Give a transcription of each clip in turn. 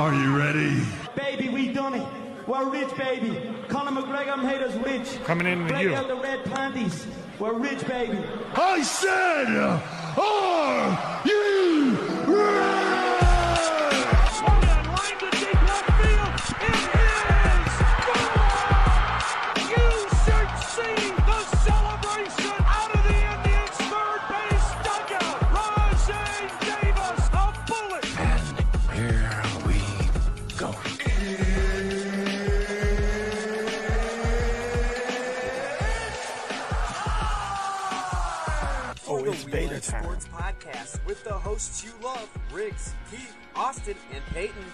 Are you ready? Baby, we done it. We're rich, baby. Conor McGregor made us rich. Coming in with Break you. out the red panties. We're rich, baby. I said, Are you hosts you love, Riggs, Keith, Austin, and Peyton.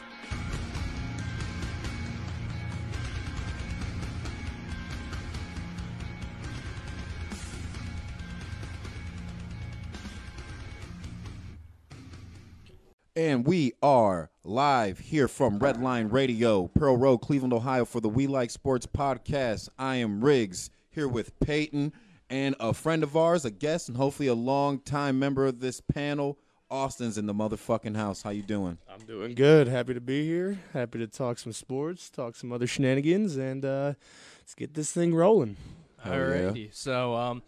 And we are live here from Redline Radio, Pearl Road, Cleveland, Ohio, for the We Like Sportz podcast. I am Riggs here with Peyton and a friend of ours, a guest, and hopefully a long time member of this panel. Austin's in the motherfucking house. How you doing? I'm doing good. Happy to be here. Happy to talk some sports, talk some other shenanigans, and uh, let's get this thing rolling. Hell yeah. Alrighty. So, um,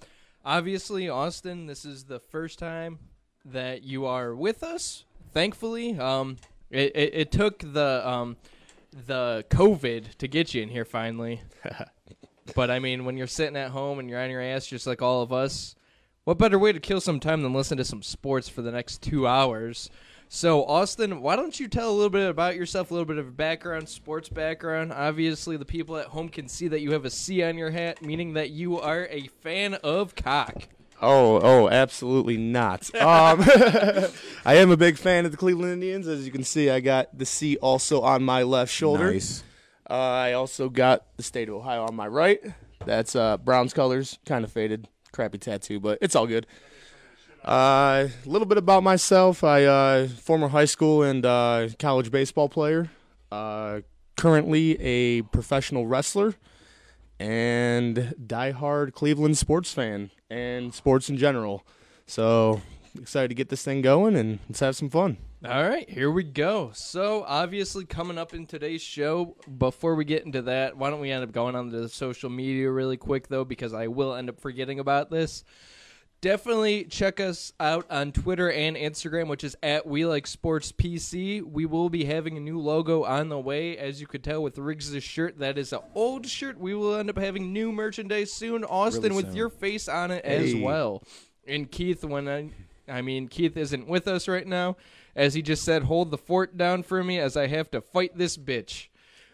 obviously, Austin, this is the first time that you are with us. Thankfully, um, it, it, it took the um, the COVID to get you in here finally. but I mean, when you're sitting at home and you're on your ass, just like all of us, what better way to kill some time than listen to some sports for the next two hours? So, Austin, why don't you tell a little bit about yourself, a little bit of a background, sports background? Obviously, the people at home can see that you have a C on your hat, meaning that you are a fan of cock. Oh, oh, absolutely not. Um, I am a big fan of the Cleveland Indians. As you can see, I got the C also on my left shoulder. Nice. Uh, I also got the state of Ohio on my right. That's uh, Browns colors, kind of faded, crappy tattoo, but it's all good. Uh, A little bit about myself. I uh, former high school and uh, college baseball player. Uh, currently a professional wrestler and diehard Cleveland sports fan and sports in general. So excited to get this thing going and let's have some fun. All right, here we go. So, obviously, coming up in today's show, before we get into that, why don't we end up going on to the social media really quick, though, because I will end up forgetting about this. Definitely check us out on Twitter and Instagram, which is at We Like Sportz PC. We will be having a new logo on the way, as you could tell with Riggs' shirt. That is an old shirt. We will end up having new merchandise soon, Austin, Really with your face on it as well. And Keith, when I, I mean Keith isn't with us right now, as he just said, hold the fort down for me as I have to fight this bitch.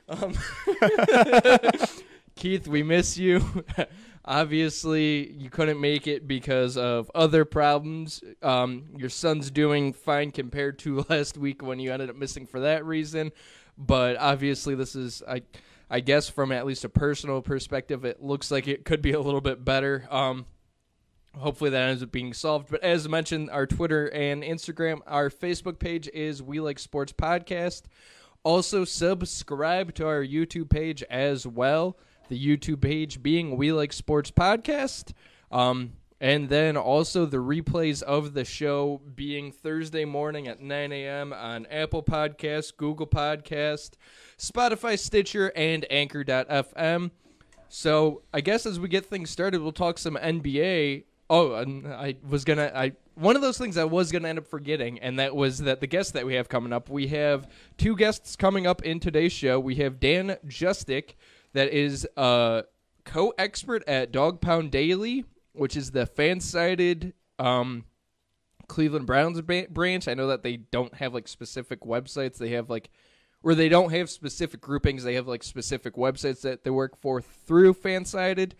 Um, Keith, we miss you. Obviously, you couldn't make it because of other problems. Um, your son's doing fine compared to last week when you ended up missing for that reason. But obviously, this is I, I guess from at least a personal perspective, it looks like it could be a little bit better. Um, hopefully that ends up being solved. But as mentioned, our Twitter and Instagram, our Facebook page is We Like Sportz Podcast. Also, subscribe to our YouTube page as well. The YouTube page being We Like Sportz Podcast. Um, and then also the replays of the show being Thursday morning at 9 a.m. on Apple Podcast, Google Podcast, Spotify, Stitcher, and Anchor.fm. So I guess as we get things started, we'll talk some NBA. Oh, and I was gonna. I one of those things I was gonna end up forgetting, and that was that the guest that we have coming up. We have two guests coming up in today's show. We have Dan Justik, that is a co-expert at Dawg Pound Daily, which is the fan-sided um, Cleveland Browns ba- branch. I know that they don't have like specific websites. They have like where they don't have specific groupings. They have like specific websites that they work for through Fansided,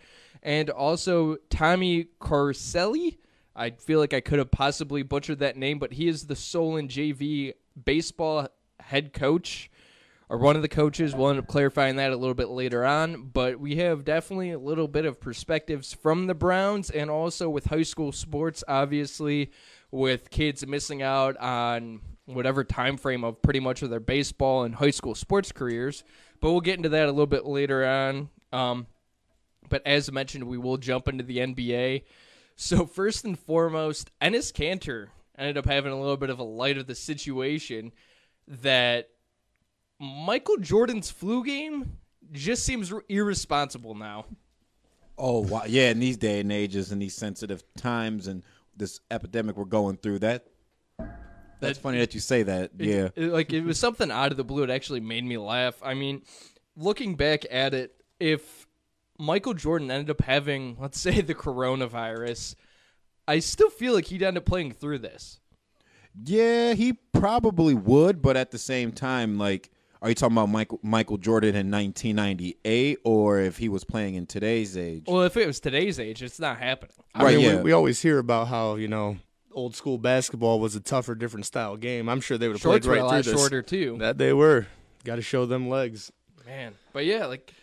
and also Tommy Corselli. I feel like I could have possibly butchered that name, but he is the Solon JV baseball head coach or one of the coaches. We'll end up clarifying that a little bit later on. But we have definitely a little bit of perspectives from the Browns and also with high school sports, obviously, with kids missing out on whatever time frame of pretty much of their baseball and high school sports careers. But we'll get into that a little bit later on. Um, but as mentioned, we will jump into the NBA. So first and foremost, Enes Kanter ended up having a little bit of a light of the situation that Michael Jordan's flu game just seems irresponsible now. Oh wow, yeah. In these day and ages, and these sensitive times, and this epidemic we're going through, that that's That- funny that you say that. Yeah, It- like it was something out of the blue. It actually made me laugh. I mean, looking back at it, if Michael Jordan ended up having, let's say, the coronavirus, I still feel like he'd end up playing through this. yeah. He probably would, but at the same time, like, are you talking about Michael Michael Jordan in 1998, or if he was playing in today's age? Well, if it was today's age, it's not happening. I Right, mean, yeah. we, we always hear about how you know old school basketball was a tougher, different style game. I'm sure they would have Shorts played were right a lot through this. shorter too. That they were. Got to show them legs. Man, but yeah, like it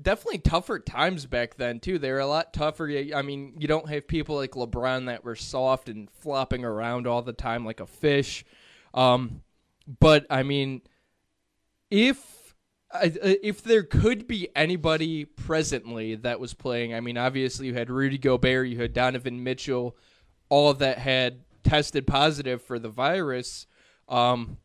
definitely tougher times back then too. They were a lot tougher. I mean, you don't have people like LeBron that were soft and flopping around all the time like a fish. Um, but I mean, if if there could be anybody presently that was playing, I mean, obviously you had Rudy Gobert, you had Donovan Mitchell, all that had tested positive for the virus. Um,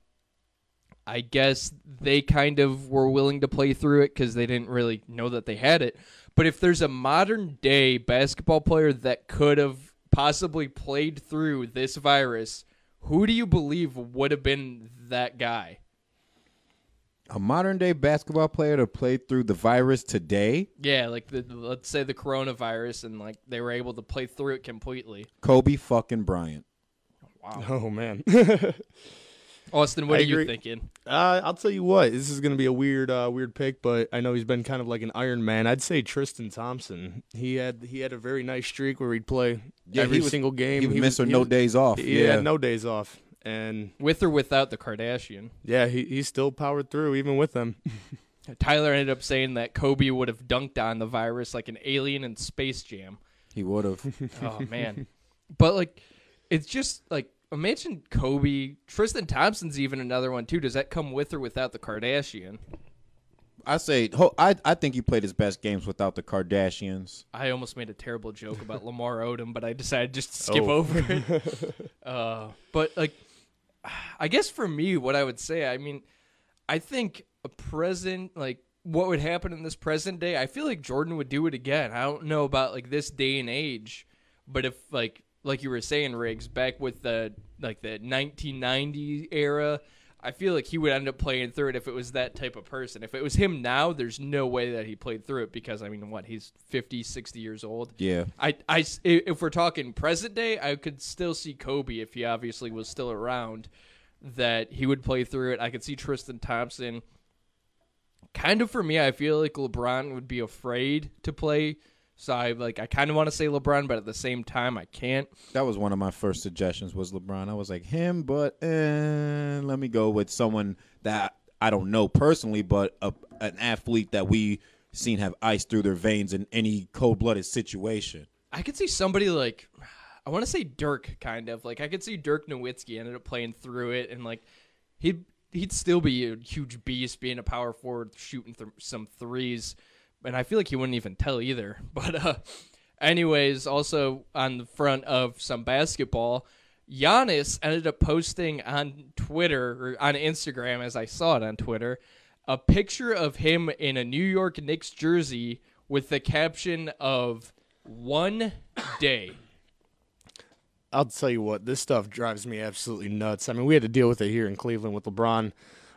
I guess they kind of were willing to play through it because they didn't really know that they had it. But if there's a modern day basketball player that could have possibly played through this virus, who do you believe would have been that guy? a modern day basketball player to play through the virus today, Yeah, like the let's say the coronavirus, and like they were able to play through it completely. Kobe fucking Bryant. Wow. Oh man. Austin, what I are you thinking? Uh, I'll tell you what. This is going to be a weird, uh, weird pick, but I know he's been kind of like an Iron Man. I'd say Tristan Thompson. He had he had a very nice streak where he'd play Yeah, every he was- single game. He would miss or no was- days off. He yeah, had no days off, and With or without the Kardashian? yeah, he he still powered through even with them. Tyler ended up saying that Kobe would have dunked on the virus like an alien in Space Jam. he would have. Oh man. but like it's just like imagine Kobe, Tristan Thompson's even another one too. Does that come with or without the Kardashian? I say, I I think he played his best games without the Kardashians. I almost made a terrible joke about Lamar Odom, but I decided just to skip Oh. over it. uh, but like, I guess for me, what I would say, I mean, I think a present like what would happen in this present day. I feel like Jordan would do it again. I don't know about like this day and age, but if like like you were saying, Riggs, back with the like the 1990 era. I feel like he would end up playing through it if it was that type of person. If it was him now, there's no way that he played through it because I mean, what, he's 50, 60 years old. Yeah, I, I if we're talking present day, I could still see Kobe if he obviously was still around, that he would play through it. I could see Tristan Thompson. Kind of for me, I feel like LeBron would be afraid to play. So I like I kind of want to say LeBron, but at the same time I can't. that was one of my first suggestions. Was LeBron? I was like him, but eh, let me go with someone that I don't know personally, but a, an athlete that we seen have ice through their veins in any cold blooded situation. I could see somebody like I want to say Dirk kind of like I could see Dirk Nowitzki ended up playing through it and like he'd he'd still be a huge beast being a power forward shooting th- some threes and I feel like he wouldn't even tell either but uh anyways also on the front of some basketball Giannis ended up posting on Twitter or on Instagram as I saw it on Twitter a picture of him in a New York Knicks jersey with the caption of one day. I'll tell you what, this stuff drives me absolutely nuts. I mean, we had to deal with it here in Cleveland with LeBron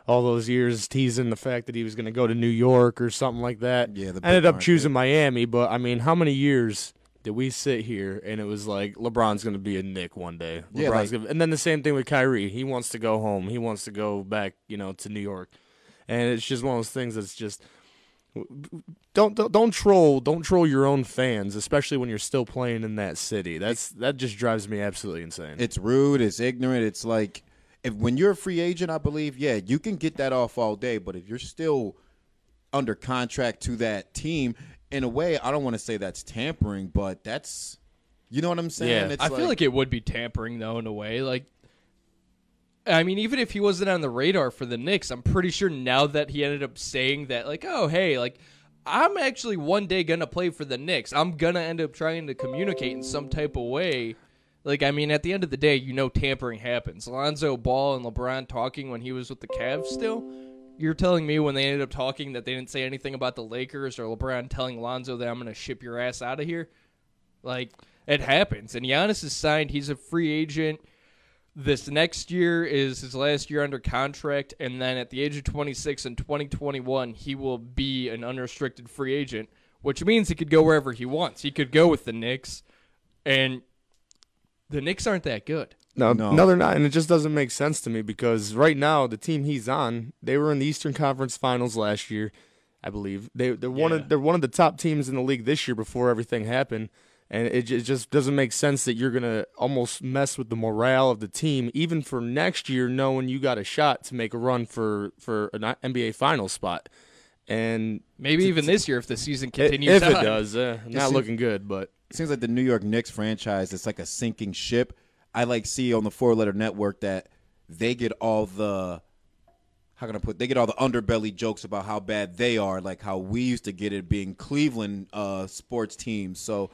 all those years teasing the fact that he was going to go to New York or something like that. Yeah, the ended up market. choosing Miami, but I mean, how many years did we sit here and it was like LeBron's going to be a Knick one day? Yeah, like- gonna, and then the same thing with Kyrie. He wants to go home. He wants to go back, you know, to New York. And it's just one of those things that's just don't, don't don't troll don't troll your own fans, especially when you're still playing in that city. That's that just drives me absolutely insane. It's rude. It's ignorant. It's like if when you're a free agent, I believe, yeah, you can get that off all day. But if you're still under contract to that team, in a way, I don't want to say that's tampering, but that's, you know what I'm saying? Yeah. It's I feel like it would be tampering though in a way. Like I mean, even if he wasn't on the radar for the Knicks, I'm pretty sure now that he ended up saying that, like, oh hey, like I'm actually one day gonna play for the Knicks. I'm gonna end up trying to communicate in some type of way. Like, I mean, at the end of the day, you know tampering happens. Alonzo Ball and LeBron talking when he was with the Cavs still You're telling me when they ended up talking that they didn't say anything about the Lakers or LeBron telling Lonzo that I'm going to ship your ass out of here? Like it happens. And Giannis is signed. He's a free agent. This next year is his last year under contract, and then at the age of 26 in 2021, he will be an unrestricted free agent, which means he could go wherever he wants. He could go with the Knicks, and the Knicks aren't that good. No, No. no, they're not, and it just doesn't make sense to me because right now the team he's on, they were in the Eastern Conference Finals last year, I believe. They they're one Yeah. of they're one of the top teams in the league this year before everything happened, and it, it just doesn't make sense that you're gonna almost mess with the morale of the team, even for next year, knowing you got a shot to make a run for for an NBA Finals spot, and Maybe even this year if the season continues if it does, uh, not looking good, but. Seems like the New York Knicks franchise is like a sinking ship. I like see on the four letter network that they get all the how can I put they get all the underbelly jokes about how bad they are, like how we used to get it being Cleveland uh, sports teams. So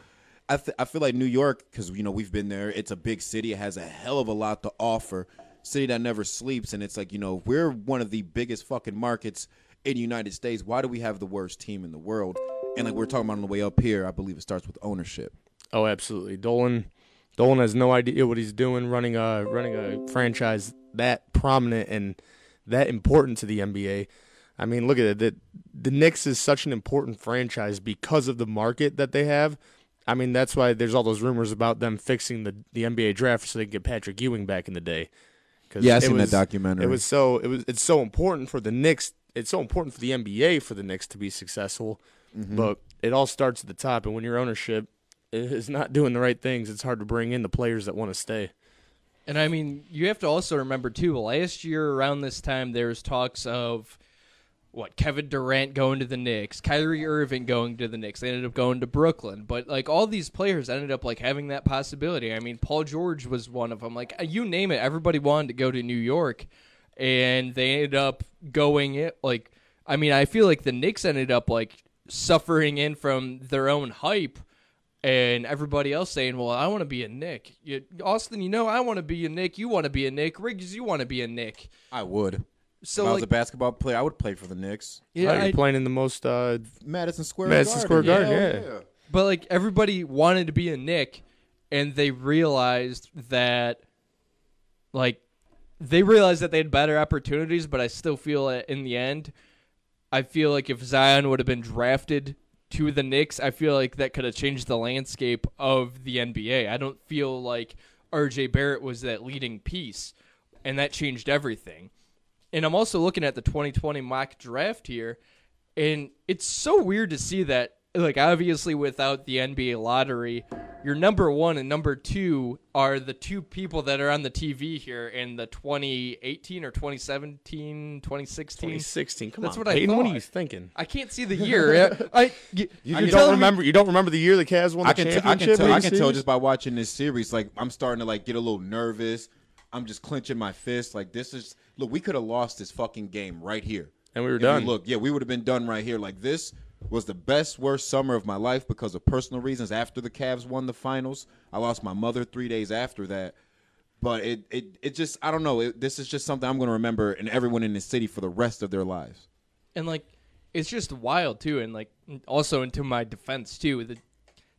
I th- I feel like New York because you know we've been there. It's a big city. It has a hell of a lot to offer. City that never sleeps, and it's like you know we're one of the biggest fucking markets in the United States. Why do we have the worst team in the world? And like we're talking about on the way up here, I believe it starts with ownership. Oh, absolutely. Dolan Dolan has no idea what he's doing running a running a franchise that prominent and that important to the NBA. I mean, look at it. The, the Knicks is such an important franchise because of the market that they have. I mean, that's why there's all those rumors about them fixing the, the NBA draft so they can get Patrick Ewing back in the day. 'Cause Yeah, I it seen that was- documentary. It was so it was it's so important for the Knicks. It's so important for the NBA for the Knicks to be successful. Mm-hmm. But it all starts at the top, and when your ownership is not doing the right things, it's hard to bring in the players that want to stay. And I mean, you have to also remember too. Last year around this time, there was talks of what Kevin Durant going to the Knicks, Kyrie Irving going to the Knicks. They ended up going to Brooklyn, but like all these players ended up like having that possibility. I mean, Paul George was one of them. Like you name it, everybody wanted to go to New York, and they ended up going it. Like I mean, I feel like the Knicks ended up like suffering in from their own hype and everybody else saying, "Well, I want to be a Knick." You, Austin, you know, I want to be a Knick. You want to be a Knick. Riggs, you want to be a Knick. I would. So if I was like, a basketball player, I would play for the Knicks. yeah, Oh, you're I- playing in the most uh, Madison Square Madison Garden. Square Garden, Hell yeah. but like everybody wanted to be a Knick, and they realized that, like, they realized that they had better opportunities. But I still feel that in the end, I feel like if Zion would have been drafted to the Knicks, I feel like that could have changed the landscape of the NBA. I don't feel like RJ Barrett was that leading piece, and that changed everything. And I'm also looking at the 2020 mock draft here, and it's so weird to see that, like, obviously without the NBA lottery, your number one and number two are the two people that are on the TV here in the 2018 or 2017, 2016. 2016. Come That's on, what I Peyton, What are you thinking? I can't see the year. I, you, You, you're don't telling me- remember? You don't remember the year the Cavs won the I can, t- I can tell. I can tell just by watching this series. Like I'm starting to like get a little nervous. I'm just clenching my fist. Like this is look. We could have lost this fucking game right here, And we were If done. look, yeah, we would have been done right here. Like this was the best worst summer of my life because of personal reasons. After the Cavs won the finals, I lost my mother three days after that. But it it it just I don't know. It, this is just something I'm going to remember, and everyone in the city for the rest of their lives. and like it's just wild too and like also into my defense too the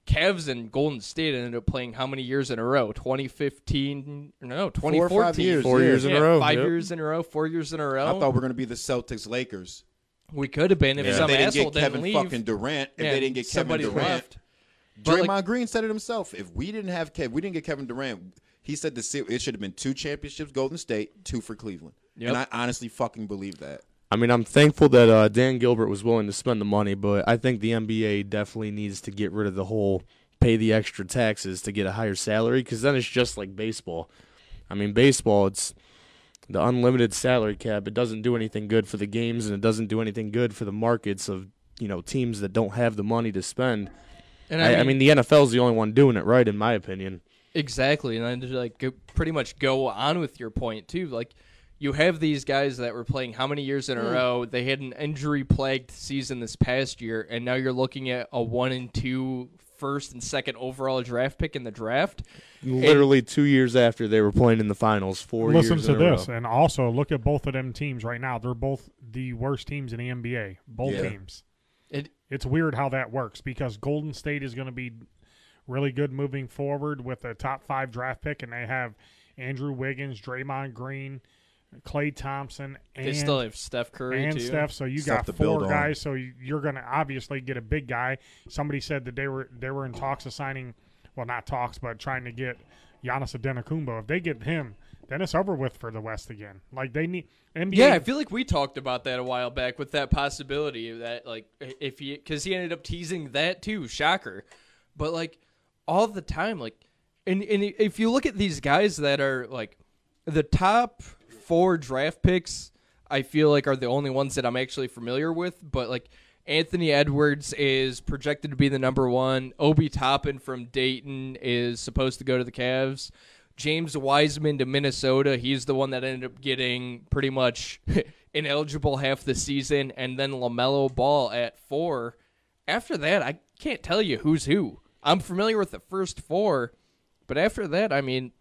Cavs and Golden State ended up playing how many years in a row 2015 no 2014 Four or five years, Four yeah. years in Yeah, a row. five yep. years in a row four years in a row I thought we were going to be the Celtics Lakers. We could have been if If some they didn't asshole get Kevin didn't leave fucking Durant, if Yeah, they didn't get Kevin Durant, left But, Draymond like- Green said it himself. If we didn't have Kev, we didn't get Kevin Durant. He said the it should have been two championships, Golden State, two for Cleveland. Yep. And I honestly fucking believe that. I mean, I'm thankful that uh, Dan Gilbert was willing to spend the money, but I think the NBA definitely needs to get rid of the whole pay the extra taxes to get a higher salary because then it's just like baseball. I mean, baseball, it's the unlimited salary cap. It doesn't do anything good for the games, and it doesn't do anything good for the markets of you know teams that don't have the money to spend. and I, I, I mean, the NFL's the only one doing it right, in my opinion. Exactly, and then to like go, pretty much go on with your point too. Like you have these guys that were playing how many years in a hmm. row? They had an injury plagued season this past year, and now you're looking at a one and two first and second overall draft pick in the draft. Literally two years after they were playing in the finals, four Listen years to in a this, row. and also look at both of them teams right now. They're both the worst teams in the NBA. Both Yeah. teams. It It's weird how that works because Golden State is going to be really good moving forward with a top five draft pick, and they have Andrew Wiggins, Draymond Green, Klay Thompson, and they still have Steph Curry and too. Steph. So you Stuff got to build four on. guys. So you- you're going to obviously get a big guy. Somebody said that they were they were in talks of signing, well, not talks, but trying to get Giannis Antetokounmpo. If they get him, then it's over with for the West again. Like they need NBA. Yeah, I feel like we talked about that a while back with that possibility that like if he because he ended up teasing that too, shocker. But like all the time, like and and if you look at these guys that are like the top four draft picks, I feel like are the only ones that I'm actually familiar with. But like Anthony Edwards is projected to be the number one. Obi Toppin from Dayton is supposed to go to the Cavs. James Wiseman to Minnesota. He's the one that ended up getting pretty much ineligible half the season, and then Lamelo Ball at four. After that, I can't tell you who's who. I'm familiar with the first four, but after that, I mean,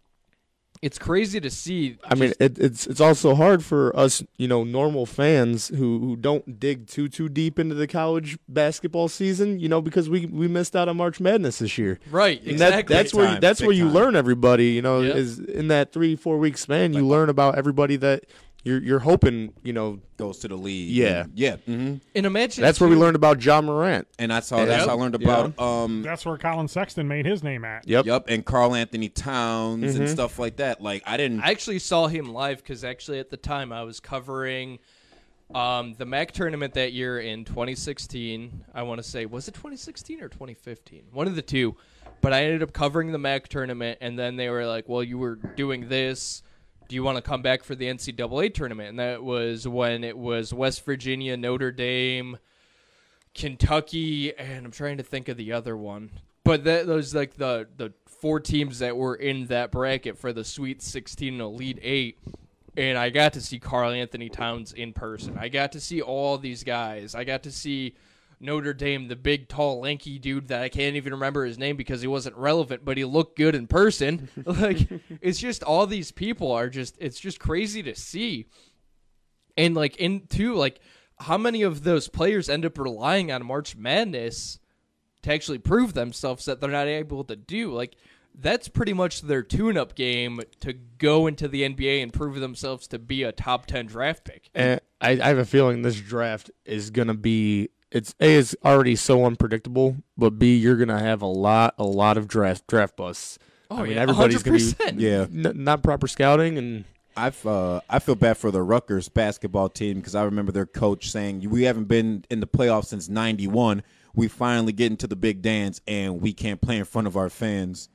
it's crazy to see. I mean, it, it's it's also hard for us, you know, normal fans who, who don't dig too too deep into the college basketball season, you know, because we, we missed out on March Madness this year. right? And that, Exactly. that's where time, that's big where you time. learn everybody. You know, Yep. is in that three four week span, you learn about everybody that you're you're hoping. You know, Goes to the league. Yeah. And- yeah. hmm and imagine that's where we learned about John Morant. And that's how that's how I learned about um That's where Collin Sexton made his name at. Yep. Yep, and Karl-Anthony Towns Mm-hmm. and stuff like that. Like I didn't. I actually saw him live because actually at the time I was covering um, the MAC tournament that year in 2016. I want to say was it 2016 or 2015? One of the two. But I ended up covering the MAC tournament, and then they were like, "Well, you were doing this. Do you want to come back for the NCAA tournament?" And that was when it was West Virginia, Notre Dame, Kentucky, and I'm trying to think of the other one. But that those like the the four teams that were in that bracket for the Sweet 16 and Elite 8 and I got to see Karl-Anthony Towns in person. I got to see all these guys. I got to see Notre Dame, the big, tall, lanky dude that I can't even remember his name because he wasn't relevant, but he looked good in person. like it's just all these people are just it's just crazy to see. And like in two, like how many of those players end up relying on March Madness to actually prove themselves that they're not able to do? Like that's pretty much their tune-up game to go into the NBA and prove themselves to be a top ten draft pick. And I, I have a feeling this draft is gonna be it's a is already so unpredictable, but b you're gonna have a lot a lot of draft draft busts. Oh, I mean, yeah, everybody's gonna be Yeah. n- not proper scouting and I've uh, I feel bad for the Rutgers basketball team because I remember their coach saying we haven't been in the playoffs since '91. We finally get into the big dance and we can't play in front of our fans.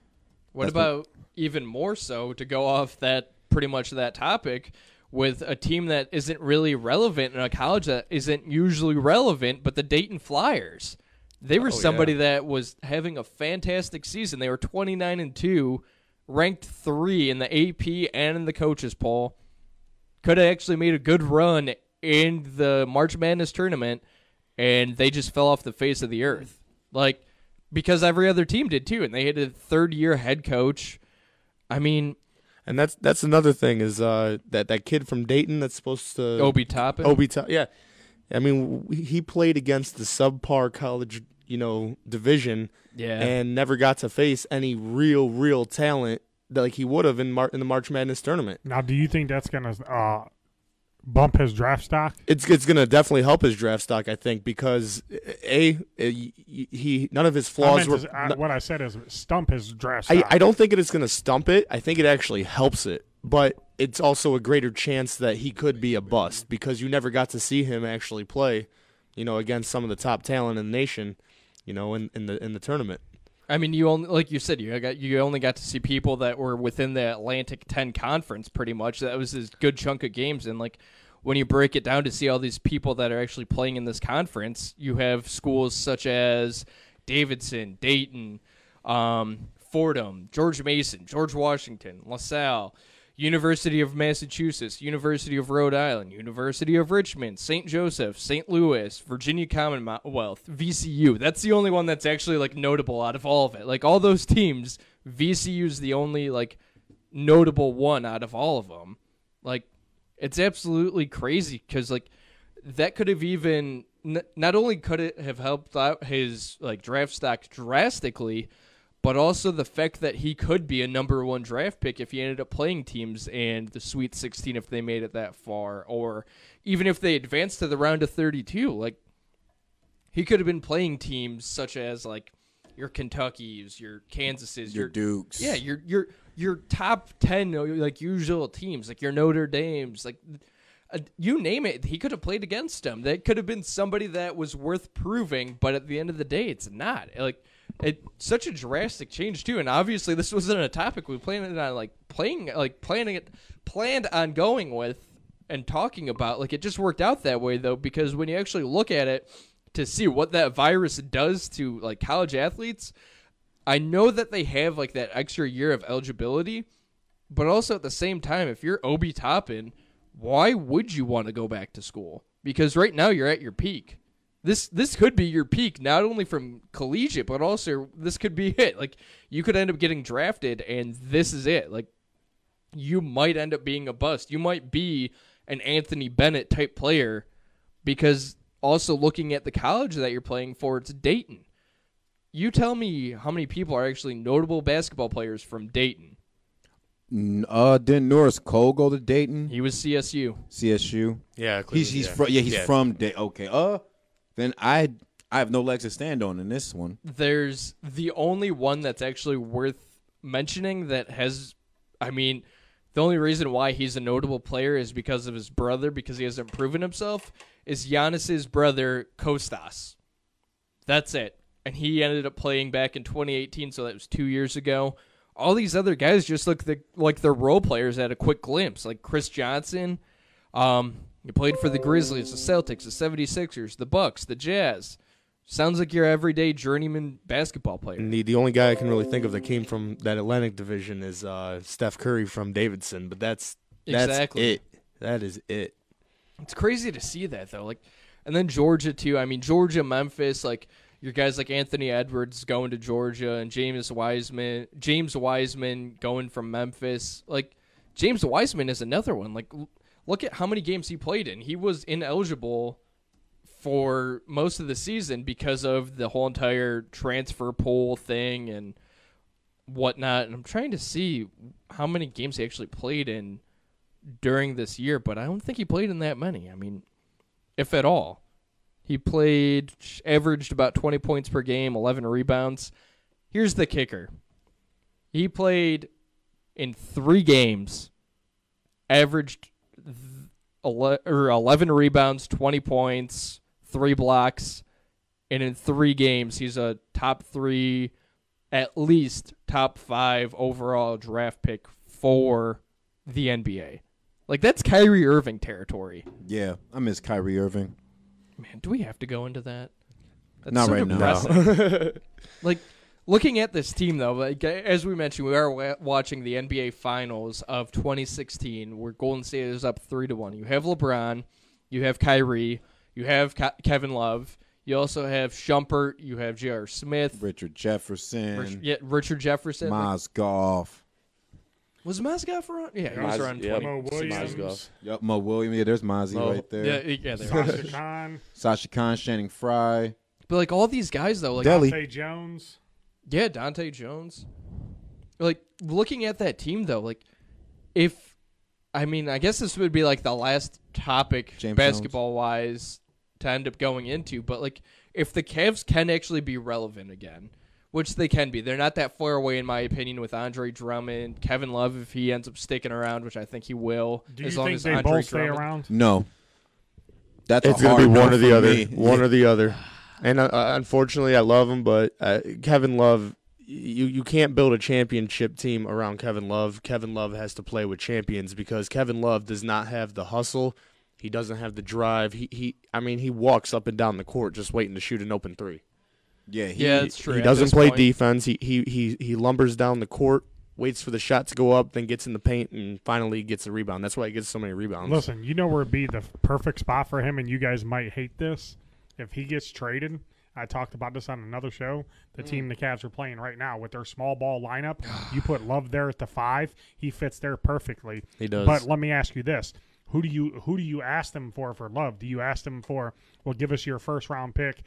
What That's about even more so to go off that pretty much that topic with a team that isn't really relevant in a college that isn't usually relevant, but the Dayton Flyers. They were oh, somebody that was having a fantastic season. They were 29 and 2, ranked 3 in the AP and in the coaches poll. Could have actually made a good run in the March Madness tournament and they just fell off the face of the earth. Like because every other team did too, and they had a third year head coach. I mean, and that's that's another thing is uh that that kid from Dayton that's supposed to Obi Toppin. Obi Top, yeah. I mean, w- he played against the subpar college, you know, division, Yeah. and never got to face any real, real talent that, like he would have in Mar- in the March Madness tournament. Now, do you think that's going to uh, bump his draft stock? It's it's gonna definitely help his draft stock, I think, because a he, none of his flaws were. to- I- what I said is stump his draft I. I don't think it is going to stump it. I think it actually helps it. But it's also a greater chance that he could be a bust because you never got to see him actually play, you know, against some of the top talent in the nation, you know, in, in the in the tournament. I mean, you only like you said, you got you only got to see people that were within the Atlantic Ten conference, pretty much. That was a good chunk of games, and like when you break it down to see all these people that are actually playing in this conference, you have schools such as Davidson, Dayton, um, Fordham, George Mason, George Washington, LaSalle. University of Massachusetts, University of Rhode Island, University of Richmond, St. Joseph, St. Louis, Virginia Commonwealth, VCU. That's the only one that's actually like notable out of all of it. Like all those teams, VCU is the only like notable one out of all of them. Like it's absolutely crazy because like that could have even not only could it have helped out his like draft stock drastically, but also the fact that he could be a number one draft pick if he ended up playing teams and the Sweet 16 if they made it that far, or even if they advanced to the round of 32. Like he could have been playing teams such as like your Kentuckies, your Kansases, Your your Dukes. yeah, your your your top ten uh, like usual teams, like your Notre Dames, like uh, you name it. He could have played against them. That could have been somebody that was worth proving. But at the end of the day, it's not. Like it such a drastic change too. And obviously, this wasn't a topic we planned on like playing like planning it planned on going with and talking about. Like it just worked out that way though, because when you actually look at it to see what that virus does to like college athletes. I know that they have like that extra year of eligibility, but also at the same time, if you're Obi Toppin, why would you want to go back to school? Because right now you're at your peak. This this could be your peak, not only from collegiate, but also this could be it. Like you could end up getting drafted, and this is it. Like you might end up being a bust. You might be an Anthony Bennett type player, because also looking at the college that you're playing for, it's Dayton you tell me how many people are actually notable basketball players from Dayton. Uh, didn't Norris Cole go to Dayton? He was CSU. CSU. Yeah, He's he's yeah. from yeah he's Yeah. from Dayton. Okay. Uh, then I I have no legs to stand on in this one. There's the only one that's actually worth mentioning that has, I mean, the only reason why he's a notable player is because of his brother, because he hasn't proven himself, is Giannis's brother, Kostas. That's it. And he ended up playing back in 2018, so that was two years ago. All these other guys just look the, like they're role players at a quick glimpse, like Chris Johnson. Um, he played for the Grizzlies, the Celtics, the 76ers, the Bucks, the Jazz. Sounds like your everyday journeyman basketball player. And the, the only guy I can really think of that came from that Atlantic division is uh, Steph Curry from Davidson, but that's that's Exactly. it. That is it. It's crazy to see that though. Like, and then Georgia too. I mean, Georgia, Memphis, like your guys like Anthony Edwards going to Georgia and James Wiseman, James Wiseman going from Memphis. Like James Wiseman is another one. Like, look at how many games he played in. He was ineligible for most of the season because of the whole entire transfer pool thing and whatnot. And I'm trying to see how many games he actually played in during this year, but I don't think he played in that many. I mean, if at all. He played, averaged about 20 points per game, 11 rebounds. Here's the kicker he played in three games, averaged ele- or 11 rebounds, 20 points, three blocks, and in three games, he's a top three, at least top five overall draft pick for the NBA. Like that's Kyrie Irving territory. Yeah, I miss Kyrie Irving. Man, do we have to go into that? That's Not so right now. depressing. like looking at this team though, like as we mentioned, we are wa- watching the NBA Finals of 2016, where Golden State is up three to one. You have LeBron, you have Kyrie, you have Ke- Kevin Love, you also have Shumpert, you have J.R. Smith, Richard Jefferson, Rich- yeah, Richard Jefferson. Like, Mozgov. was Mozgov around? Yeah, he was Maz- around yeah. 20. Mo Williams, Mozgov. Yep, Mo Williams. Yeah, there's Mozzie Mo- right there. Yeah, yeah, they. Sasha Kaun, Sasha Kaun, Channing Frye. But like all these guys though, like Delhi. Tay Jones. Yeah, Dahntay Jones. Like looking at that team though, like if I mean, I guess this would be like the last topic James basketball wise to end up going into, but like if the Cavs can actually be relevant again, which they can be. They're not that far away in my opinion with Andre Drummond, Kevin Love if he ends up sticking around, which I think he will Do you as long think as they Andre both stay Drummond- around? No, that's It's a gonna hard be one or the other. me. One or the other. And uh, uh, unfortunately, I love him, but uh, Kevin Love, you you can't build a championship team around Kevin Love. Kevin Love has to play with champions because Kevin Love does not have the hustle. He doesn't have the drive. He he. I mean, he walks up and down the court just waiting to shoot an open three. Yeah, he, Yeah, it's true. He doesn't play point. defense. He he he he lumbers down the court waits for the shot to go up, then gets in the paint, and finally gets a rebound. That's why he gets so many rebounds. Listen, you know where it'd be the perfect spot for him, and you guys might hate this. If he gets traded, I talked about this on another show. The team the Cavs are playing right now with their small ball lineup, you put Love there at the five. He fits there perfectly. He does. But let me ask you this: Who do you who do you ask them for for Love? Do you ask them for? Well, give us your first round pick,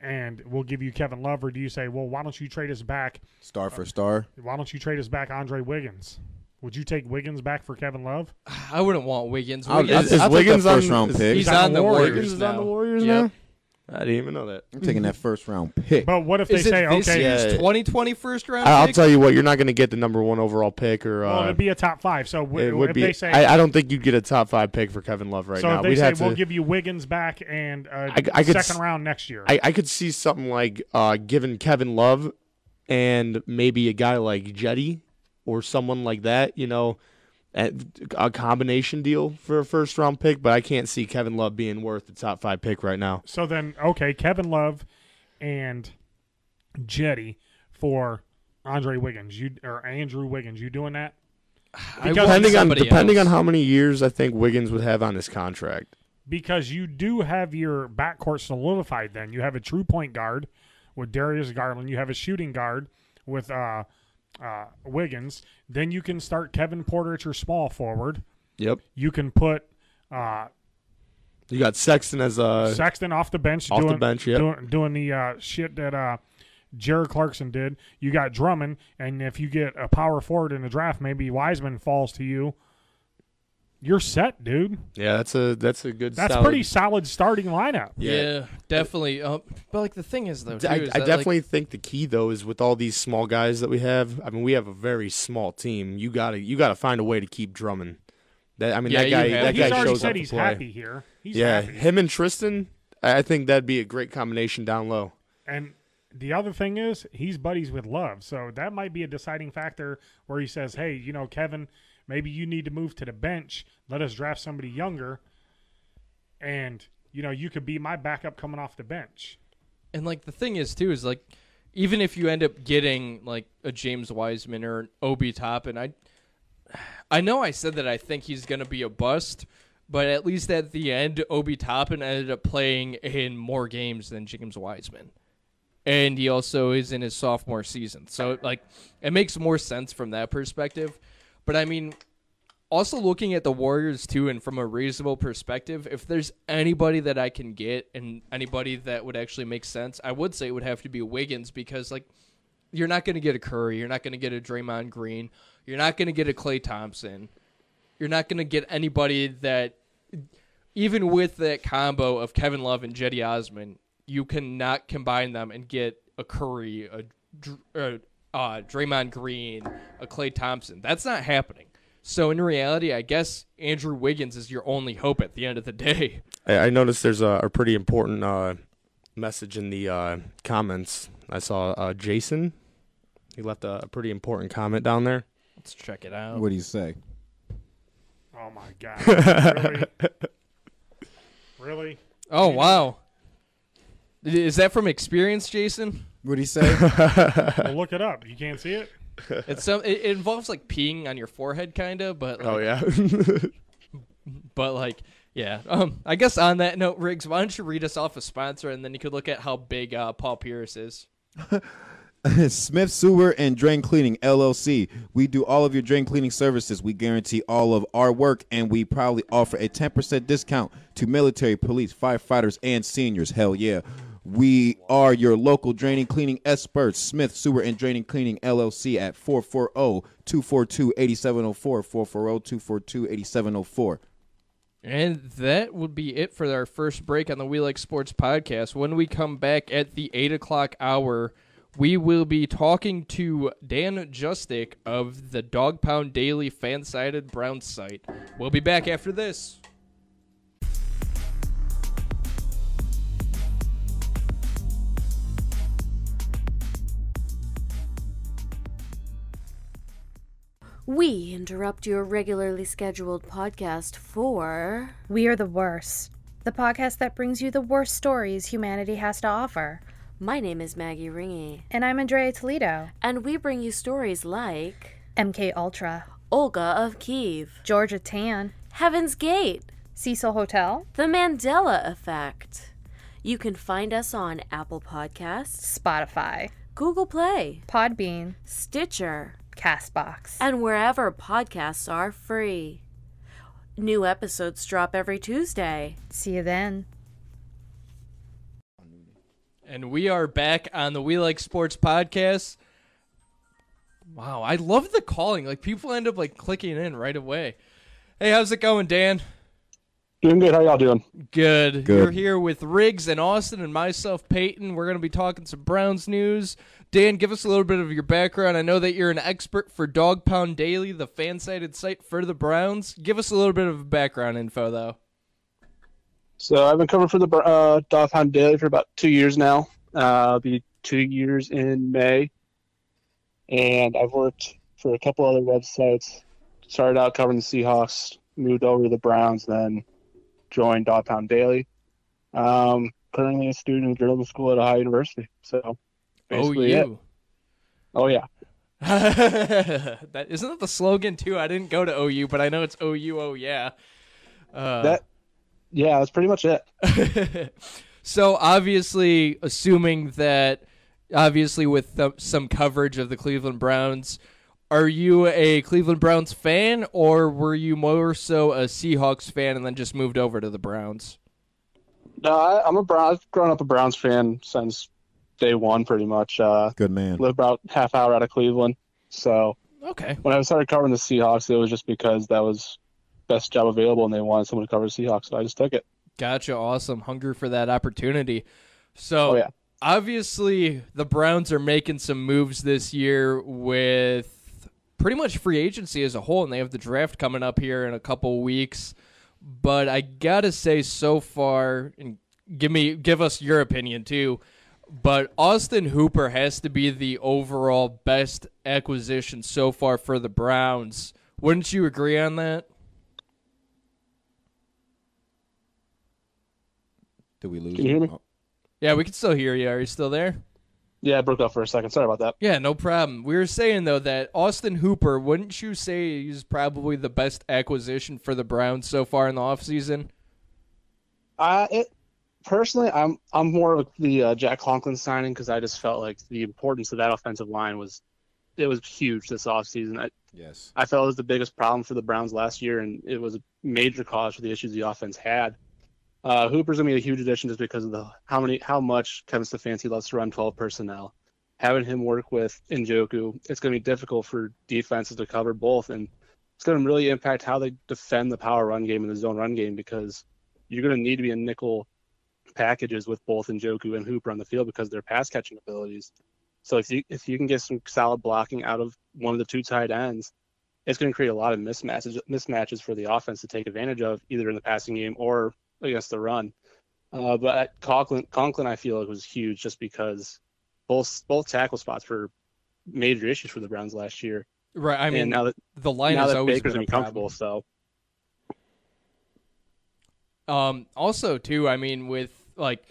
and we'll give you Kevin Love, or do you say, well, why don't you trade us back? Star for uh, star. Why don't you trade us back Andre Wiggins? Would you take Wiggins back for Kevin Love? I wouldn't want Wiggins. I'll- Wiggins is, is Wiggins that first on, round pick. he's on on the the Warriors Warriors Wiggins is on the Warriors Yep. now. I didn't even know that. I'm taking that first round pick. But what if they Is say, it this okay, year's Yeah. 2020 first round I- I'll pick? tell you what, you're not going to get the number one overall pick, or well, uh, it'd be a top five. So w- it would if be. they say, I, I don't think you'd get a top five pick for Kevin Love right so now. if they We'd say have to. we'll give you Wiggins back and uh, I- I could second s- round next year. I, I could see something like uh, giving Kevin Love and maybe a guy like Cedi or someone like that, you know, at a combination deal for a first round pick. But I can't see Kevin Love being worth the top five pick right now. so then, okay, Kevin Love and Cedi for Andre Wiggins, you or Andrew Wiggins, you doing that? I Because- Depending on depending else. on how many years I think Wiggins would have on his contract. Because you do have your backcourt solidified. Then you have a true point guard with Darius Garland. You have a shooting guard with uh, uh, Wiggins. Then you can start Kevin Porter at your small forward. Yep. You can put uh, You got Sexton as a Sexton off the bench, off the doing, bench, yep. doing doing the uh, shit that uh, Jared Clarkson did. You got Drummond, and if you get a power forward in the draft, maybe Wiseman falls to you. You're set, dude. yeah. That's a that's a good. That's solid- pretty solid starting lineup. Yeah, definitely. Um, but like the thing is though, too, I, is I definitely like, think the key though is with all these small guys that we have. I mean, we have a very small team. You gotta you gotta find a way to keep Drummond. That I mean, Yeah, that guy that to. he's guy already shows said up he's to play. happy here. He's yeah, happy. him and Tristan. I I think that'd be a great combination down low. And the other thing is, he's buddies with Love, so that might be a deciding factor where he says, "Hey, you know, Kevin, maybe you need to move to the bench. Let us draft somebody younger, and you know, you could be my backup coming off the bench." and like the thing is too is like even if you end up getting like a James Wiseman or an Obi Toppin, I I know I said that I think he's gonna be a bust, but at least at the end, Obi Toppin ended up playing in more games than James Wiseman. And he also is in his sophomore season. So like it makes more sense from that perspective. But I mean also looking at the Warriors too, and from a reasonable perspective, if there's anybody that I can get and anybody that would actually make sense, I would say it would have to be Wiggins because like you're not going to get a Curry, you're not going to get a Draymond Green, you're not going to get a Klay Thompson, you're not going to get anybody that even with that combo of Kevin Love and Cedi Osman, you cannot combine them and get a Curry, a Dr- uh, uh, Draymond Green, a Klay Thompson. That's not happening. So in reality, I guess Andrew Wiggins is your only hope at the end of the day. I, I noticed there's a, a pretty important uh, message in the uh, comments. I saw uh, Jason. He left a, a pretty important comment down there. Let's check it out. What do you say? Oh my god! really? really? Oh wow, is that from experience, Jason? What do you say? Well, look it up. You can't see it. It's some. It, it involves like peeing on your forehead, kind of. But like, Oh yeah. But like, yeah. Um, I guess on that note, Riggs, why don't you read us off a sponsor, and then you could look at how big uh, Paul Pierce is. Smith Sewer and Drain Cleaning LLC. We do all of your drain cleaning services. We guarantee all of our work, and we proudly offer a 10% discount to military, police, firefighters, and seniors. Hell yeah. We are your local draining cleaning experts. Smith Sewer and Draining Cleaning LLC at 440 242 8704. 440 242 8704. And that would be it for our first break on the We Like Sportz podcast. When we come back at the 8 o'clock hour, we will be talking to Dan Justik of the Dawg Pound Daily fan sided Browns site. We'll be back after this. We interrupt your regularly scheduled podcast for. We are the worst. The podcast that brings you the worst stories humanity has to offer. My name is Maggie Ringy, And I'm Andrea Toledo. and we bring you stories like. MK Ultra, Olga of Kiev, Georgia Tann, Heaven's Gate, Cecil Hotel, The Mandela Effect. You can find us on Apple Podcasts, Spotify, Google Play, Podbean, Stitcher, Castbox, and wherever podcasts are free. New episodes drop every Tuesday. See you then. And we are back on the We Like Sportz podcast. Wow, I love the calling. Like people end up like clicking in right away. Hey, how's it going, Dan? Doing good. How y'all doing? Good. Good. You're here with Riggs and Austin and myself, Peyton. We're going to be talking some Browns news. Dan, give us a little bit of your background. I know that you're an expert for Dawg Pound Daily, the fan sided site for the Browns. Give us a little bit of background info, though. So I've been covering for the uh, Dawg Pound Daily for about two years now. Uh, I'll be two years in May, and I've worked for a couple other websites. Started out covering the Seahawks, moved over to the Browns, then joined Dawg Pound Daily. Um, currently a student in journalism school at Ohio University. So basically it. OU. Oh yeah. that isn't that the slogan too. I didn't go to OU, but I know it's OU. Oh yeah. Uh, That yeah, that's pretty much it. so obviously, assuming that obviously with th- some coverage of the Cleveland Browns, are you a Cleveland Browns fan or were you more so a Seahawks fan and then just moved over to the Browns? No, I, I'm a Browns. I've grown up a Browns fan since day one, pretty much. Uh, Good man. live about half hour out of Cleveland. So Okay. when I started covering the Seahawks, it was just because that was best job available, and they wanted someone to cover the Seahawks, so I just took it. Gotcha. Awesome. Hunger for that opportunity. So Oh, yeah. obviously the Browns are making some moves this year with pretty much free agency as a whole, and they have the draft coming up here in a couple weeks. But I gotta say, so far, and give me give us your opinion too. But Austin Hooper has to be the overall best acquisition so far for the Browns. Wouldn't you agree on that? Did we lose? Can you hear me? Oh, Yeah, we can still hear you. Are you still there? Yeah, I broke up for a second. Sorry about that. Yeah, no problem. We were saying though that Austin Hooper, wouldn't you say he's probably the best acquisition for the Browns so far in the offseason? Uh, it personally, I'm I'm more of the uh, Jack Conklin signing because I just felt like the importance of that offensive line was it was huge this offseason. I yes. I felt it was the biggest problem for the Browns last year, and it was a major cause for the issues the offense had. Uh, Hooper's gonna be a huge addition just because of the how many how much Kevin Stefanski loves to run 12 personnel. Having him work with Njoku, it's gonna be difficult for defenses to cover both, and it's gonna really impact how they defend the power run game and the zone run game because you're gonna need to be a nickel packages with both Njoku and Hooper on the field because of their pass catching abilities. So if you if you can get some solid blocking out of one of the two tight ends, it's going to create a lot of mismatches mismatches for the offense to take advantage of either in the passing game or against the run. Uh, but Conklin, Conklin, I feel like was huge just because both both tackle spots were major issues for the Browns last year. Right. I mean, and now that the line now has that always Baker's been problem. so Um, also, too, I mean, with like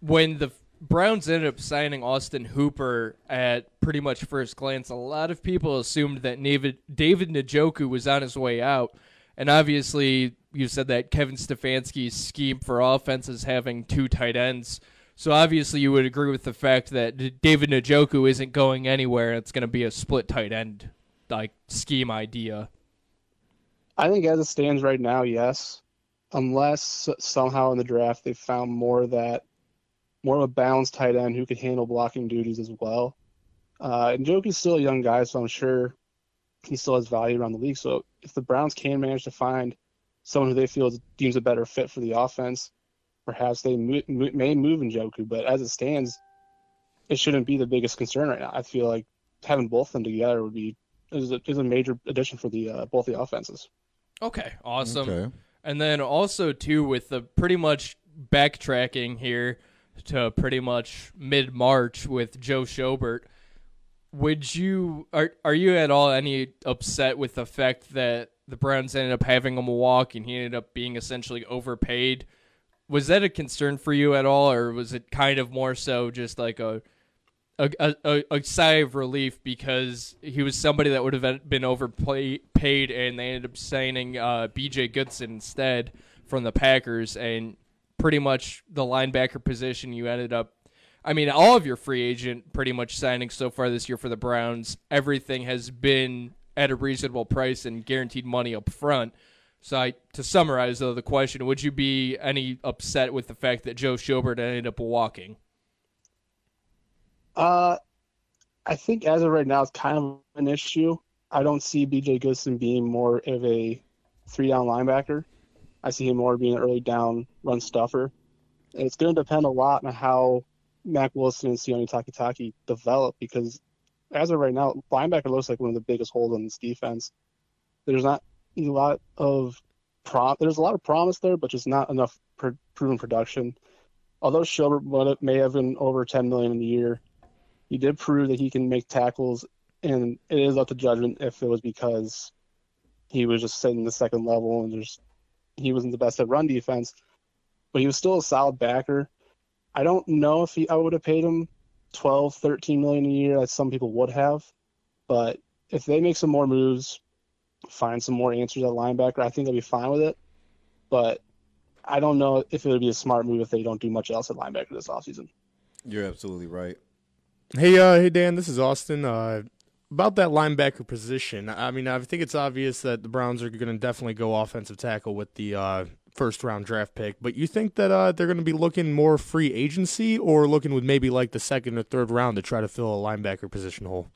when the Browns ended up signing Austin Hooper at pretty much first glance, a lot of people assumed that David David Njoku was on his way out, and obviously you said that Kevin Stefanski's scheme for offense is having two tight ends. So obviously you would agree with the fact that David Njoku isn't going anywhere. It's going to be a split tight end like scheme idea. I think as it stands right now, yes. Unless somehow in the draft they found more that more of a balanced tight end who could handle blocking duties as well. Uh, Njoku's still a young guy, so I'm sure he still has value around the league. So if the Browns can manage to find someone who they feel is, deems a better fit for the offense, perhaps they mo- mo- may move Njoku. But as it stands, it shouldn't be the biggest concern right now. I feel like having both of them together would be is a, is a major addition for the uh, both the offenses. Okay, awesome. Okay. And then also too with the pretty much backtracking here to pretty much mid March with Joe Schobert. Would you are are you at all any upset with the fact that the Browns ended up having him walk and he ended up being essentially overpaid? Was that a concern for you at all, or was it kind of more so just like a a, a, a sigh of relief because he was somebody that would have been overpaid, and they ended up signing uh, B.J. Goodson instead from the Packers, and pretty much the linebacker position you ended up. I mean, all of your free agent pretty much signing so far this year for the Browns, everything has been at a reasonable price and guaranteed money up front. So, I, to summarize though, the question: Would you be any upset with the fact that Joe Schobert ended up walking? Uh, I think as of right now, it's kind of an issue. I don't see BJ Goodson being more of a three down linebacker. I see him more being an early down run stuffer. And it's going to depend a lot on how Mack Wilson and Sione Takitaki develop because as of right now, linebacker looks like one of the biggest holes in this defense. There's not a lot of prom. There's a lot of promise there, but just not enough pr- proven production. Although Schobert may have been over 10 million in a year, he did prove that he can make tackles, and it is up to judgment if it was because he was just sitting the second level and just he wasn't the best at run defense, but he was still a solid backer. I don't know if he I would have paid him 12, 13 million a year as some people would have, but if they make some more moves, find some more answers at linebacker, I think they'll be fine with it. But I don't know if it would be a smart move if they don't do much else at linebacker this offseason. You're absolutely right. Hey, uh, hey Dan, this is Austin. Uh, about that linebacker position, I mean, I think it's obvious that the Browns are going to definitely go offensive tackle with the uh, first round draft pick. But you think that uh, they're going to be looking more free agency or looking with maybe like the second or third round to try to fill a linebacker position hole?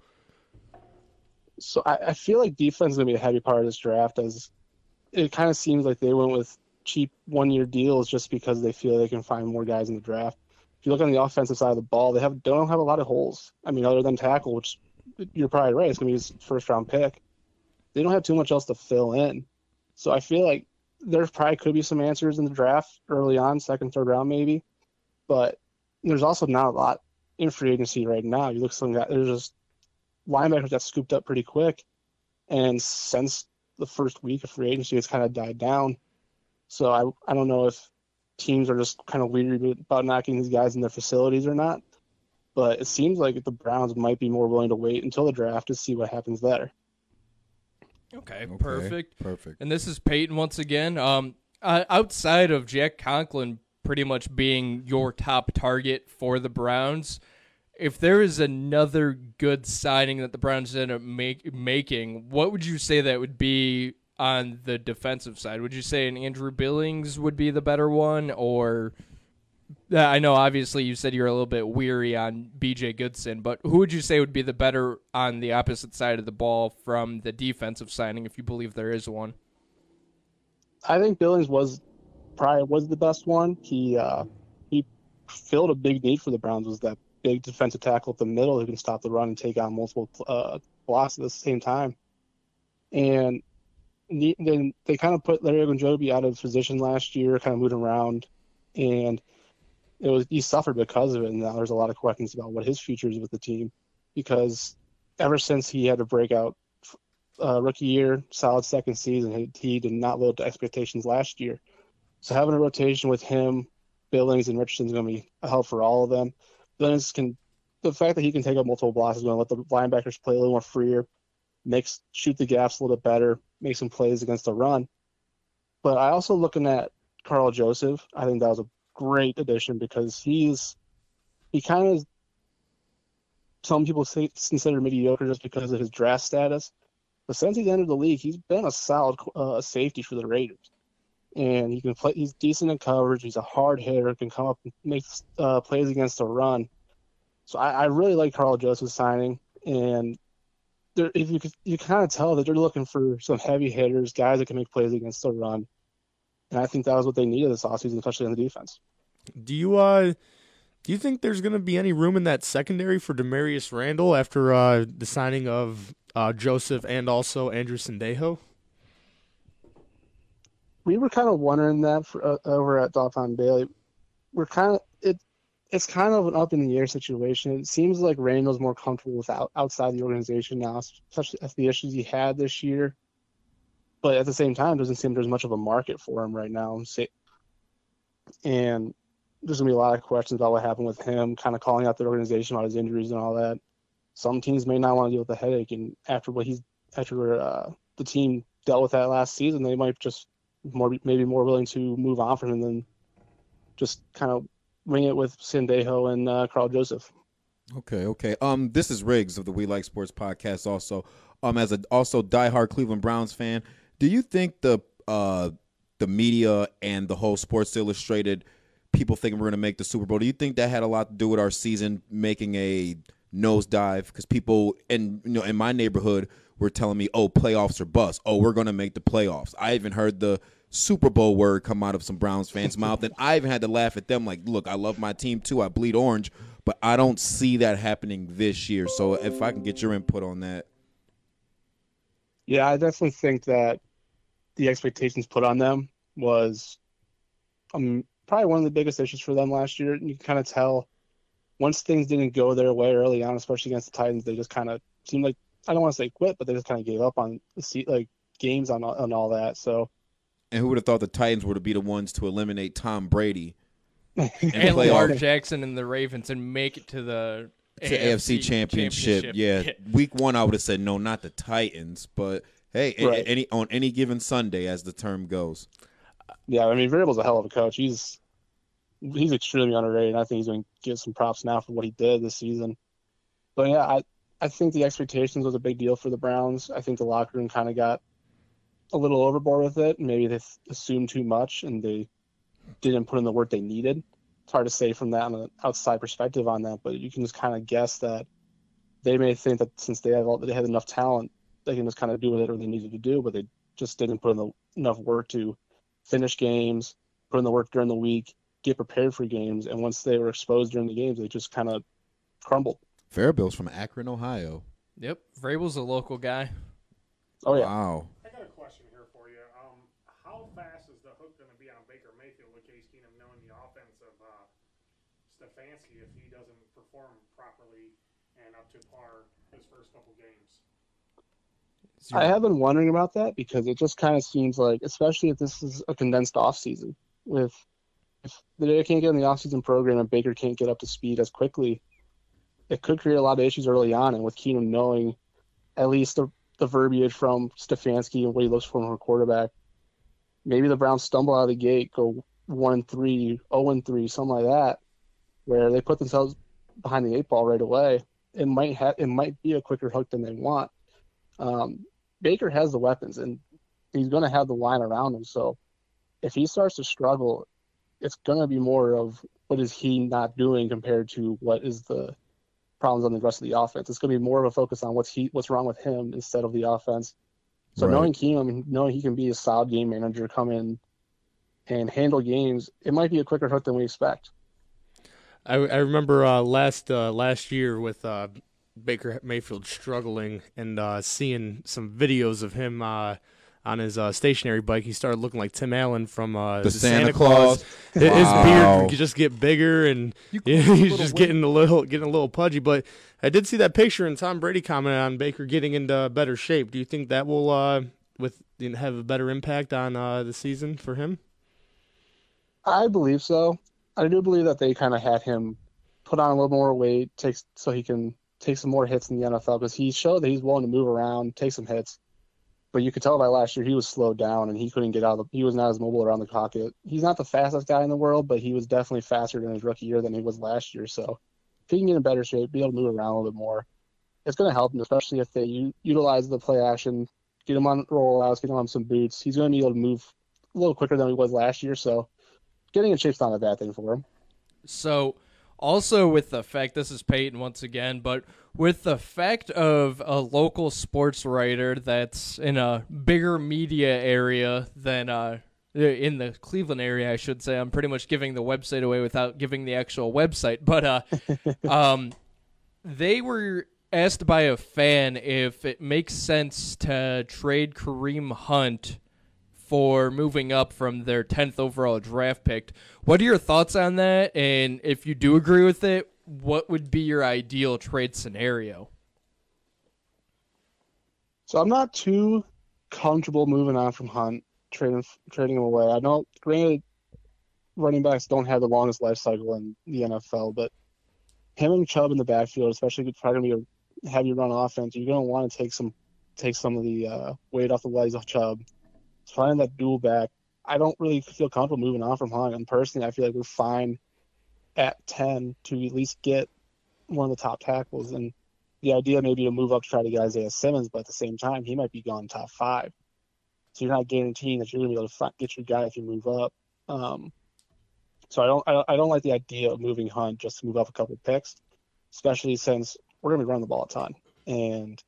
So I, I feel like defense is going to be a heavy part of this draft, as it kind of seems like they went with cheap one year deals just because they feel they can find more guys in the draft if you look on the offensive side of the ball, they have don't have a lot of holes. I mean, other than tackle, which you're probably right, it's going to be his first round pick. They don't have too much else to fill in. So I feel like there probably could be some answers in the draft early on, second, third round maybe. But there's also not a lot in free agency right now. You look at some guys, there's just linebackers that scooped up pretty quick. And since the first week of free agency, it's kind of died down. So I, I don't know if teams are just kind of weary about knocking these guys in their facilities or not. But it seems like the Browns might be more willing to wait until the draft to see what happens there. Okay, okay perfect. Perfect. And this is Peyton once again. Um, uh, outside of Jack Conklin pretty much being your top target for the Browns, if there is another good signing that the Browns end up make, making, what would you say that would be on the defensive side? Would you say an Andrew Billings would be the better one, or I know obviously you said you're a little bit weary on B.J. Goodson, but who would you say would be the better on the opposite side of the ball from the defensive signing, if you believe there is one? I think Billings was probably was the best one. He uh, he filled a big need for the Browns was that big defensive tackle at the middle who can stop the run and take on multiple uh, blocks at the same time. And then they kind of put Larry Ogunjobi out of position last year, kind of moved around, and it was he suffered because of it. And now there's a lot of questions about what his future is with the team, because ever since he had a breakout uh, rookie year, solid second season, he, he did not live to expectations last year. So having a rotation with him, Billings and Richardson is going to be a help for all of them. Billings can the fact that he can take up multiple blocks is going to let the linebackers play a little more freer, makes shoot the gaps a little bit better, make some plays against the run. But I also looking at Karl Joseph. I think that was a great addition because he's he kind of some people say, consider mediocre just because of his draft status. But since he's entered the league, he's been a solid uh, safety for the Raiders, and he can play. He's decent in coverage. He's a hard hitter. Can come up and make uh, plays against the run. So I, I really like Karl Joseph signing, and if you you kind of tell that they're looking for some heavy hitters, guys that can make plays against the run, and I think that was what they needed this offseason, especially on the defense. Do you uh do you think there's going to be any room in that secondary for Damarious Randall after uh, the signing of uh, Joseph and also Andrew Sendejo? We were kind of wondering that for, uh, over at Dawg Pound Daily. We're kind of it's kind of an up in the air situation. It seems like Randall's more comfortable without outside the organization now, especially after the issues he had this year. But at the same time, doesn't seem there's much of a market for him right now. And there's gonna be a lot of questions about what happened with him, kind of calling out the organization about his injuries and all that. Some teams may not want to deal with the headache, and after what he's after uh, the team dealt with that last season, they might just more maybe more willing to move on from him than just kind of wing it with Sendejo and uh, Karl Joseph. Okay, okay. Um, this is Riggs of the We Like Sportz podcast. Also, um, as a also diehard Cleveland Browns fan, do you think the uh the media and the whole Sports Illustrated people thinking we're going to make the Super Bowl? Do you think that had a lot to do with our season making a nosedive? Because people in you know in my neighborhood were telling me, "Oh, playoffs are bust. Oh, we're going to make the playoffs." I even heard the Super Bowl word come out of some Browns fans' mouth, and I even had to laugh at them. Like, look, I love my team too. I bleed orange, but I don't see that happening this year. So, if I can get your input on that. Yeah, I definitely think that the expectations put on them was um, probably one of the biggest issues for them last year. And you can kind of tell once things didn't go their way early on, especially against the Titans, they just kind of seemed like I don't want to say quit, but they just kind of gave up on the seat, like games on on all that. So, and who would have thought the Titans were to be the ones to eliminate Tom Brady and Lamar Jackson and the Ravens and make it to the to AFC, championship. championship. Yeah. week one I would have said no, not the Titans, but hey, a- Right. any on any given Sunday, as the term goes. yeah, I mean, Vrabel's a hell of a coach. He's he's extremely underrated. I think he's going to get some props now for what he did this season. But yeah, I I think the expectations was a big deal for the Browns. I think the locker room kind of got a little overboard with it. Maybe they th- assumed too much and they didn't put in the work they needed. It's hard to say from that on an outside perspective on that, but you can just kind of guess that they may think that since they have all, they had enough talent, they can just kind of do whatever they needed to do, but they just didn't put in the, enough work to finish games, put in the work during the week, get prepared for games, and once they were exposed during the games, they just kind of crumbled. Vrabel's from Akron, Ohio. Yep, Vrabel's a local guy. Oh yeah. Wow. I got a question here for you. Um, how fast is the hook going to be on Baker Mayfield with Case Keenum knowing the offense of uh, Stefanski if he doesn't perform properly and up to par his first couple games? I have been wondering about that because it just kind of seems like, especially if this is a condensed off season, with if they can't get in the off season program and Baker can't get up to speed as quickly, it could create a lot of issues early on. And with Keenum knowing at least the, the verbiage from Stefanski and what he looks for from a quarterback, maybe the Browns stumble out of the gate, go one and three, zero and three, something like that, where they put themselves behind the eight ball right away. It might have it might be a quicker hook than they want. Um, Baker has the weapons and he's going to have the line around him. So if he starts to struggle, it's going to be more of what is he not doing compared to what is the problems on the rest of the offense. It's going to be more of a focus on what's he what's wrong with him instead of the offense. So Right. knowing Keenum, knowing he can be a solid game manager, come in and handle games, it might be a quicker hook than we expect. I, I remember uh, last uh, last year with uh, Baker Mayfield struggling and uh, seeing some videos of him uh, on his uh, stationary bike. He started looking like Tim Allen from uh, The Santa Claus. His his beard could just get bigger, and he's just getting a little getting a little pudgy. But I did see that picture, and Tom Brady commented on Baker getting into better shape. Do you think that will uh, with have a better impact on uh, the season for him? I believe so. I do believe that they kind of had him put on a little more weight, takes so he can take some more hits in the NFL because he showed that he's willing to move around, take some hits. But you could tell by last year he was slowed down and he couldn't get out of the, he was not as mobile around the pocket. He's not the fastest guy in the world, but he was definitely faster in his rookie year than he was last year. So if he can get in better shape, be able to move around a little bit more, it's going to help him, especially if they u- utilize the play action, get him on rollouts, get him on some boots. He's going to be able to move a little quicker than he was last year. So getting in shape's not a bad thing for him. So, also with the fact this is Peyton once again, but with the fact of a local sports writer that's in a bigger media area than uh in the Cleveland area, I should say. I'm pretty much giving the website away without giving the actual website, but uh, um, they were asked by a fan if it makes sense to trade Kareem Hunt for moving up from their 10th overall draft pick. What are your thoughts on that? And if you do agree with it, what would be your ideal trade scenario? So I'm not too comfortable moving on from Hunt, trading trading him away. I know, granted, running backs don't have the longest life cycle in the NFL, but him and Chubb in the backfield, especially if it's probably going to be a heavy run offense, you're going to want to take some take some of the uh, weight off the legs of Chubb. Finding that dual back, I don't really feel comfortable moving on from Hunt. And personally, I feel like we're fine at 10 to at least get one of the top tackles. And the idea maybe to move up to try to get Isaiah Simmons, but at the same time, he might be gone top five. So you're not guaranteeing that you're going to be able to fi- get your guy if you move up. Um, so I don't, I don't, I don't like the idea of moving Hunt just to move up a couple picks, especially since we're going to be running the ball a ton. And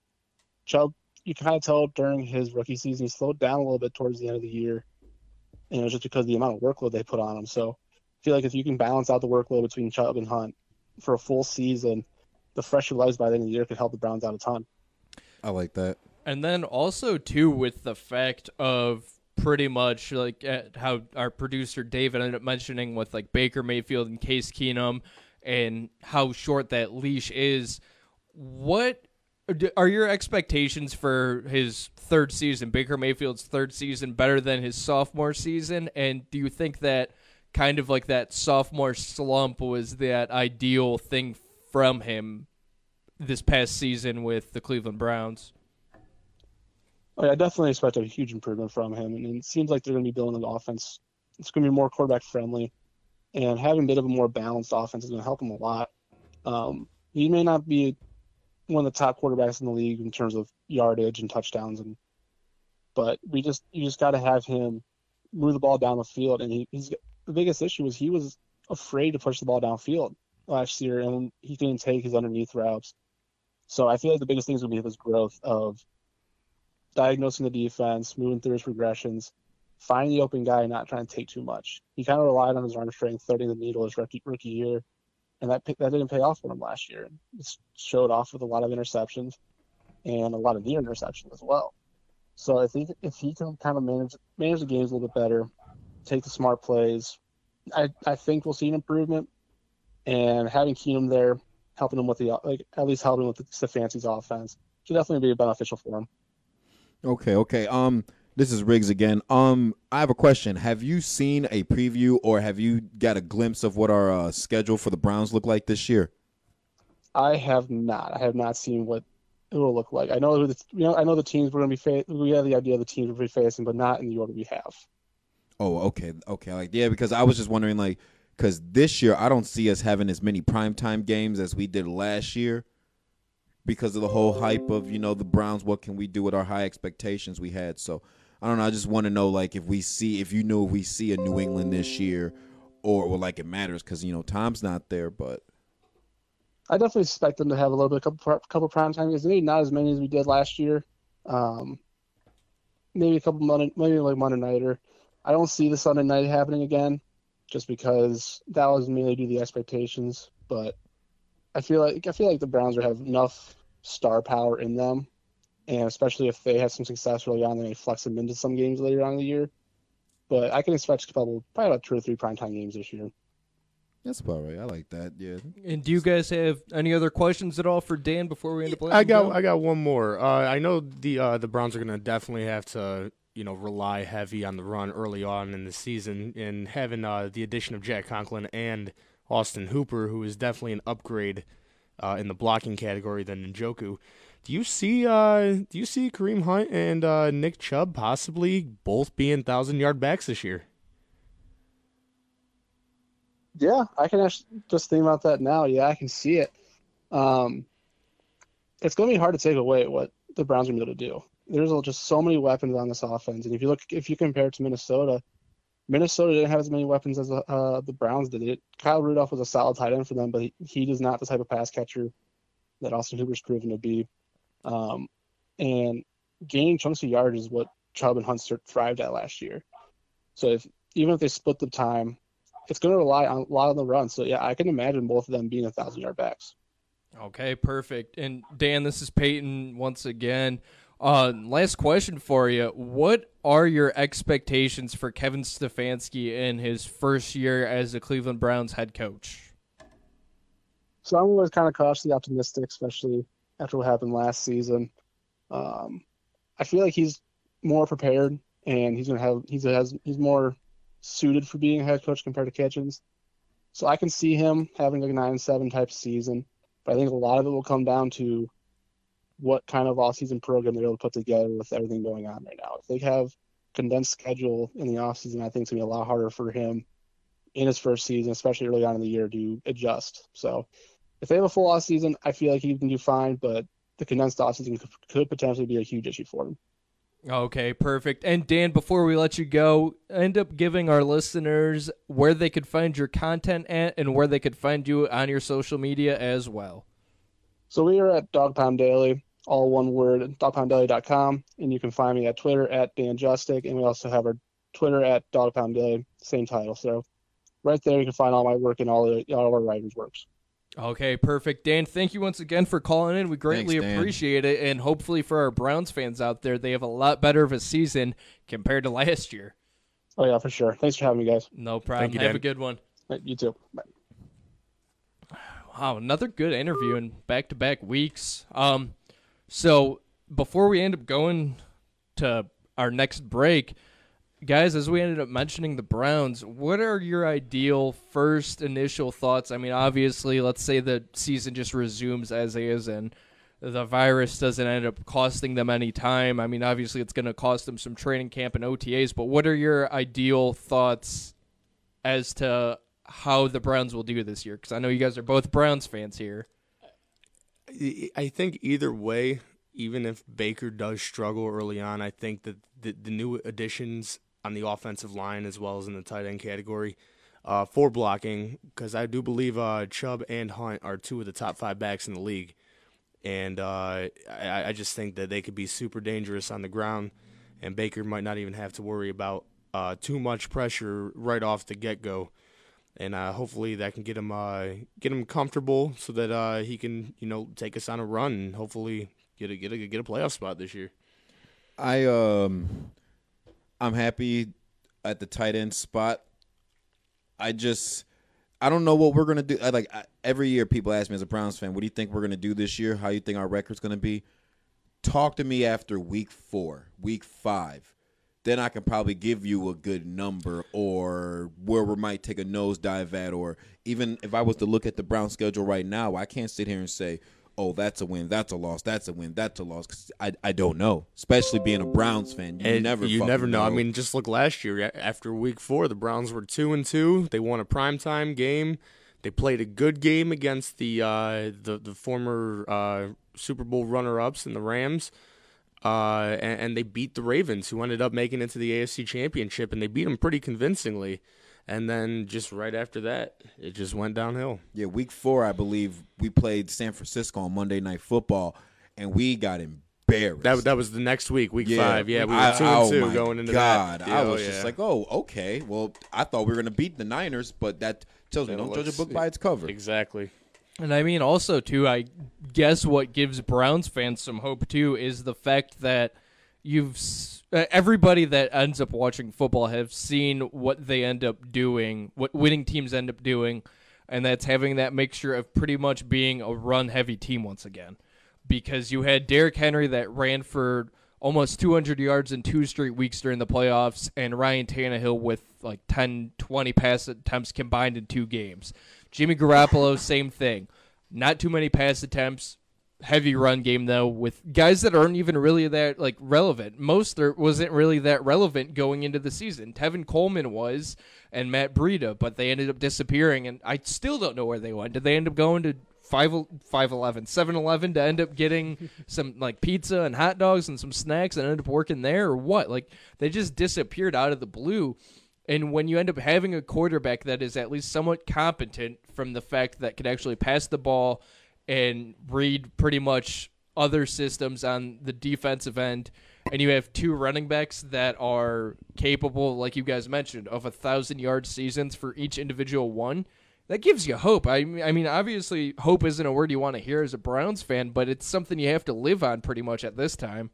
Chubb, you can kind of tell during his rookie season, he slowed down a little bit towards the end of the year. And it was just because of the amount of workload they put on him. So I feel like if you can balance out the workload between Chubb and Hunt for a full season, the fresher legs by the end of the year could help the Browns out a ton. I like that. And then also too with the fact of pretty much like uh, how our producer David ended up mentioning with like Baker Mayfield and Case Keenum and how short that leash is. What are your expectations for his third season, Baker Mayfield's third season, better than his sophomore season? And do you think that kind of like that sophomore slump was that ideal thing from him this past season with the Cleveland Browns? Oh, yeah, I definitely expect a huge improvement from him, and it seems like they're going to be building an offense. It's going to be more quarterback friendly, and having a bit of a more balanced offense is going to help him a lot. Um, he may not be one of the top quarterbacks in the league in terms of yardage and touchdowns, and but we just you just got to have him move the ball down the field, and he, he's the biggest issue was he was afraid to push the ball downfield last year, and he didn't take his underneath routes. So I feel like the biggest thing is going to be his growth of diagnosing the defense, moving through his progressions, finding the open guy, and not trying to take too much. He kind of relied on his arm strength, threading the needle his rookie, rookie year, and that that didn't pay off for him last year. It showed off with a lot of interceptions and a lot of near interceptions as well. So I think if he can kind of manage manage the games a little bit better, take the smart plays, I, I think we'll see an improvement. And having Keenum there, helping him with the like at least helping with the Stefanski's offense should definitely be beneficial for him. Okay, okay. Um, this is Riggs again. Um, I have a question. Have you seen a preview or have you got a glimpse of what our uh, schedule for the Browns look like this year? I have not. I have not seen what it will look like. I know the you know I know the teams we're going to be fa- we have the idea of the teams we'll be facing, but not in the order we have. Oh, okay, okay. Like, yeah, because I was just wondering, like, because this year I don't see us having as many primetime games as we did last year because of the whole hype of, you know, the Browns, what can we do with our high expectations we had. So, I don't know. I just want to know, like, if we see, if you know, if we see a New England this year or, or like, it matters because, you know, Tom's not there, but. I definitely expect them to have a little bit, a couple, couple prime time games. Maybe not as many as we did last year. Um, maybe a couple Monday, maybe like Monday nighter. I don't see the Sunday night happening again, just because that was mainly due to the expectations. But I feel like I feel like the Browns have enough star power in them, and especially if they have some success early on, then they may flex them into some games later on in the year. But I can expect a couple, probably about two or three primetime games this year. That's about right. I like that. Yeah. And do you guys have any other questions at all for Dan before we end up? I got I got one more. Uh, I know the uh, the Browns are going to definitely have to you know rely heavy on the run early on in the season, and having uh, the addition of Jack Conklin and Austin Hooper, who is definitely an upgrade uh, in the blocking category than Njoku. Do you see uh, do you see Kareem Hunt and uh, Nick Chubb possibly both being thousand yard backs this year? Yeah, I can actually just think about that now. Yeah, I can see it. Um, it's going to be hard to take away what the Browns are going to be able to do. There's just so many weapons on this offense, and if you look, if you compare it to Minnesota, Minnesota didn't have as many weapons as uh, the Browns did. It Kyle Rudolph was a solid tight end for them, but he, he is not the type of pass catcher that Austin Hooper's proven to be. Um, and gaining chunks of yards is what Chubb and Hunt thrived at last year. So if even if they split the time, it's going to rely on a lot on the run. So yeah, I can imagine both of them being a thousand yard backs. Okay, perfect. And Dan, this is Peyton once again. Uh, last question for you: What are your expectations for Kevin Stefanski in his first year as the Cleveland Browns head coach? So I'm always kind of cautiously optimistic, especially after what happened last season. Um, I feel like he's more prepared, and he's gonna have he's has he's more suited for being a head coach compared to Kitchens. So I can see him having like a nine seven type season. But I think a lot of it will come down to what kind of off season program they're able to put together with everything going on right now. If they have condensed schedule in the off season, I think it's gonna be a lot harder for him in his first season, especially early on in the year, to adjust. So if they have a full off season, I feel like he can do fine, but the condensed off season could, could potentially be a huge issue for him. Okay, perfect. And Dan, before we let you go, end up giving our listeners where they could find your content at and where they could find you on your social media as well. So we are at Dawg Pound Daily, all one word, dawgpounddaily.com, and you can find me at Twitter at Dan Justik, and we also have our Twitter at Dawg Pound Daily, same title. So right there you can find all my work and all, the, all of our writers' works. Okay, perfect. Dan, thank you once again for calling in. We greatly Thanks, appreciate it. And hopefully for our Browns fans out there, they have a lot better of a season compared to last year. Oh yeah, for sure. Thanks for having me, guys. No problem. you, have Dan. a good one. You too. Bye. Wow, another good interview in back to back weeks. Um, so before we end up going to our next break, guys, as we ended up mentioning the Browns, what are your ideal first initial thoughts? I mean, obviously, let's say the season just resumes as is and the virus doesn't end up costing them any time. I mean, obviously, it's going to cost them some training camp and OTAs, but what are your ideal thoughts as to how the Browns will do this year? Because I know you guys are both Browns fans here. I- think either way, even if Baker does struggle early on, I think that the, the new additions on the offensive line as well as in the tight end category uh, for blocking, because I do believe uh, Chubb and Hunt are two of the top five backs in the league. And uh, I, I just think that they could be super dangerous on the ground, and Baker might not even have to worry about uh, too much pressure right off the get go and uh, hopefully that can get him uh, get him comfortable so that he can you know take us on a run and hopefully get a get a get a playoff spot this year. I um I'm happy at the tight end spot. I just I don't know what we're gonna do. I, like I, every year, people ask me as a Browns fan, "What do you think we're gonna do this year? How you think our record's gonna be?" Talk to me after week four, week five. Then I can probably give you a good number or where we might take a nosedive at, or even if I was to look at the Brown schedule right now, I can't sit here and say, "Oh, that's a win, that's a loss, that's a win, that's a loss." 'cause I I don't know. Especially being a Browns fan, you And never you never know. I mean, just look last year after week four, the Browns were two and two. They won a primetime game. They played a good game against the uh, the the former uh, Super Bowl runner ups and the Rams. Uh, and, and they beat the Ravens, who ended up making it to the AFC Championship, and they beat them pretty convincingly. And then just right after that, it just went downhill. Yeah, week four, I believe we played San Francisco on Monday Night Football, and we got embarrassed. That that was the next week, week five. Yeah, we were I- two and oh two my going into God, that. I Yeah, oh, was just yeah. like, oh, okay. Well, I thought we were gonna beat the Niners, but that tells me don't judge a book by its cover. Exactly. And I mean, also too, I guess what gives Browns fans some hope too is the fact that you've uh, everybody that ends up watching football have seen what they end up doing, what winning teams end up doing, and that's having that mixture of pretty much being a run-heavy team once again. Because you had Derrick Henry that ran for almost 200 yards in two straight weeks during the playoffs, and Ryan Tannehill with like 10, 20 pass attempts combined in two games. Jimmy Garoppolo, same thing. Not too many pass attempts. Heavy run game though, with guys that aren't even really that like relevant. Most are, wasn't really that relevant going into the season. Tevin Coleman was, and Matt Breida, but they ended up disappearing, and I still don't know where they went. Did they end up going to five five eleven, seven eleven to end up getting some like pizza and hot dogs and some snacks and end up working there or what? Like they just disappeared out of the blue. And when you end up having a quarterback that is at least somewhat competent from the fact that could actually pass the ball and read pretty much other systems on the defensive end, and you have two running backs that are capable, like you guys mentioned, of a thousand yard seasons for each individual one, that gives you hope. I mean, I mean, obviously, hope isn't a word you want to hear as a Browns fan, but it's something you have to live on pretty much at this time.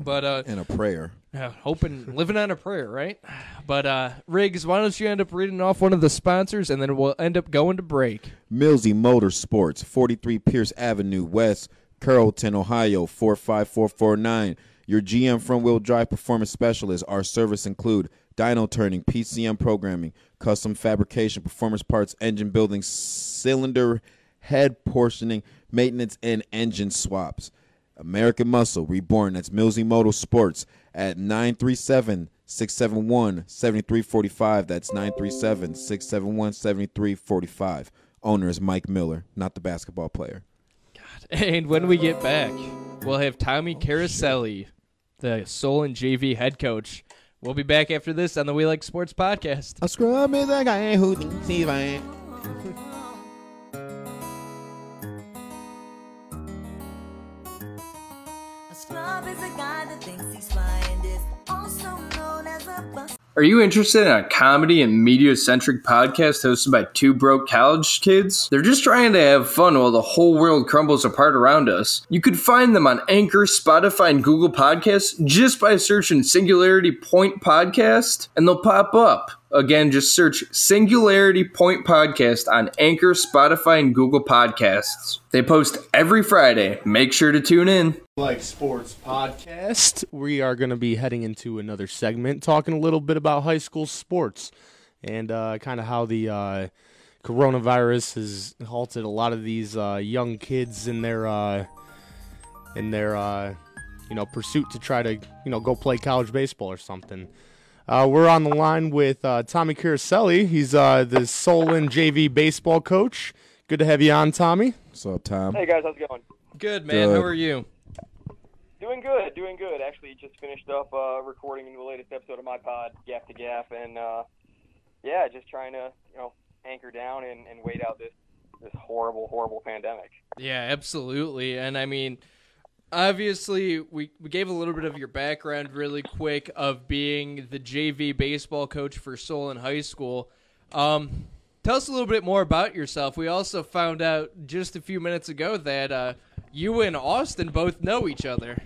But uh, and a prayer. yeah, hoping living on a prayer, right? But uh Riggs, why don't you end up reading off one of the sponsors and then we'll end up going to break. Millsy Motorsports, 43 Pierce Avenue, West Carrollton, Ohio, 45449. Your GM front wheel drive performance specialist. Our service include dyno tuning, PCM programming, custom fabrication, performance parts, engine building, cylinder head portioning, maintenance, and engine swaps. American Muscle Reborn. That's Millsy Motorsports at 937 671 7345. That's 937 671 7345. Owner is Mike Miller, not the basketball player. God. And when we get back, we'll have Tommy Carosielli, the Solon JV head coach. We'll be back after this on the We Like Sportz podcast. Is a guy that thinks he's also known as a bus. Are you interested in a comedy and media centric podcast hosted by two broke college kids? They're just trying to have fun while the whole world crumbles apart around us. You could find them on Anchor, Spotify, and Google Podcasts just by searching Singularity Point Podcast, and they'll pop up. Again, just search Singularity Point Podcast on Anchor, Spotify, and Google Podcasts. They post every Friday. Make sure to tune in. Like Sportz Podcast. We are going to be heading into another segment talking a little bit about high school sports and uh, kind of how the uh, coronavirus has halted a lot of these uh, young kids in their uh, in their uh, you know pursuit to try to you know go play college baseball or something. Uh, we're on the line with uh, Tommy Carosielli. He's uh, the Solon JV baseball coach. Good to have you on, Tommy. What's up, Tom? Hey guys, how's it going? Good man. Good. How are you? Doing good, doing good. Actually, just finished up uh, recording the latest episode of my pod, Gaff to Gaff, and uh, yeah, just trying to you know anchor down and, and wait out this this horrible, horrible pandemic. Yeah, absolutely. And I mean, obviously, we, we gave a little bit of your background really quick of being the JV baseball coach for Solon High School. Um, tell us a little bit more about yourself. We also found out just a few minutes ago that uh, you and Austin both know each other.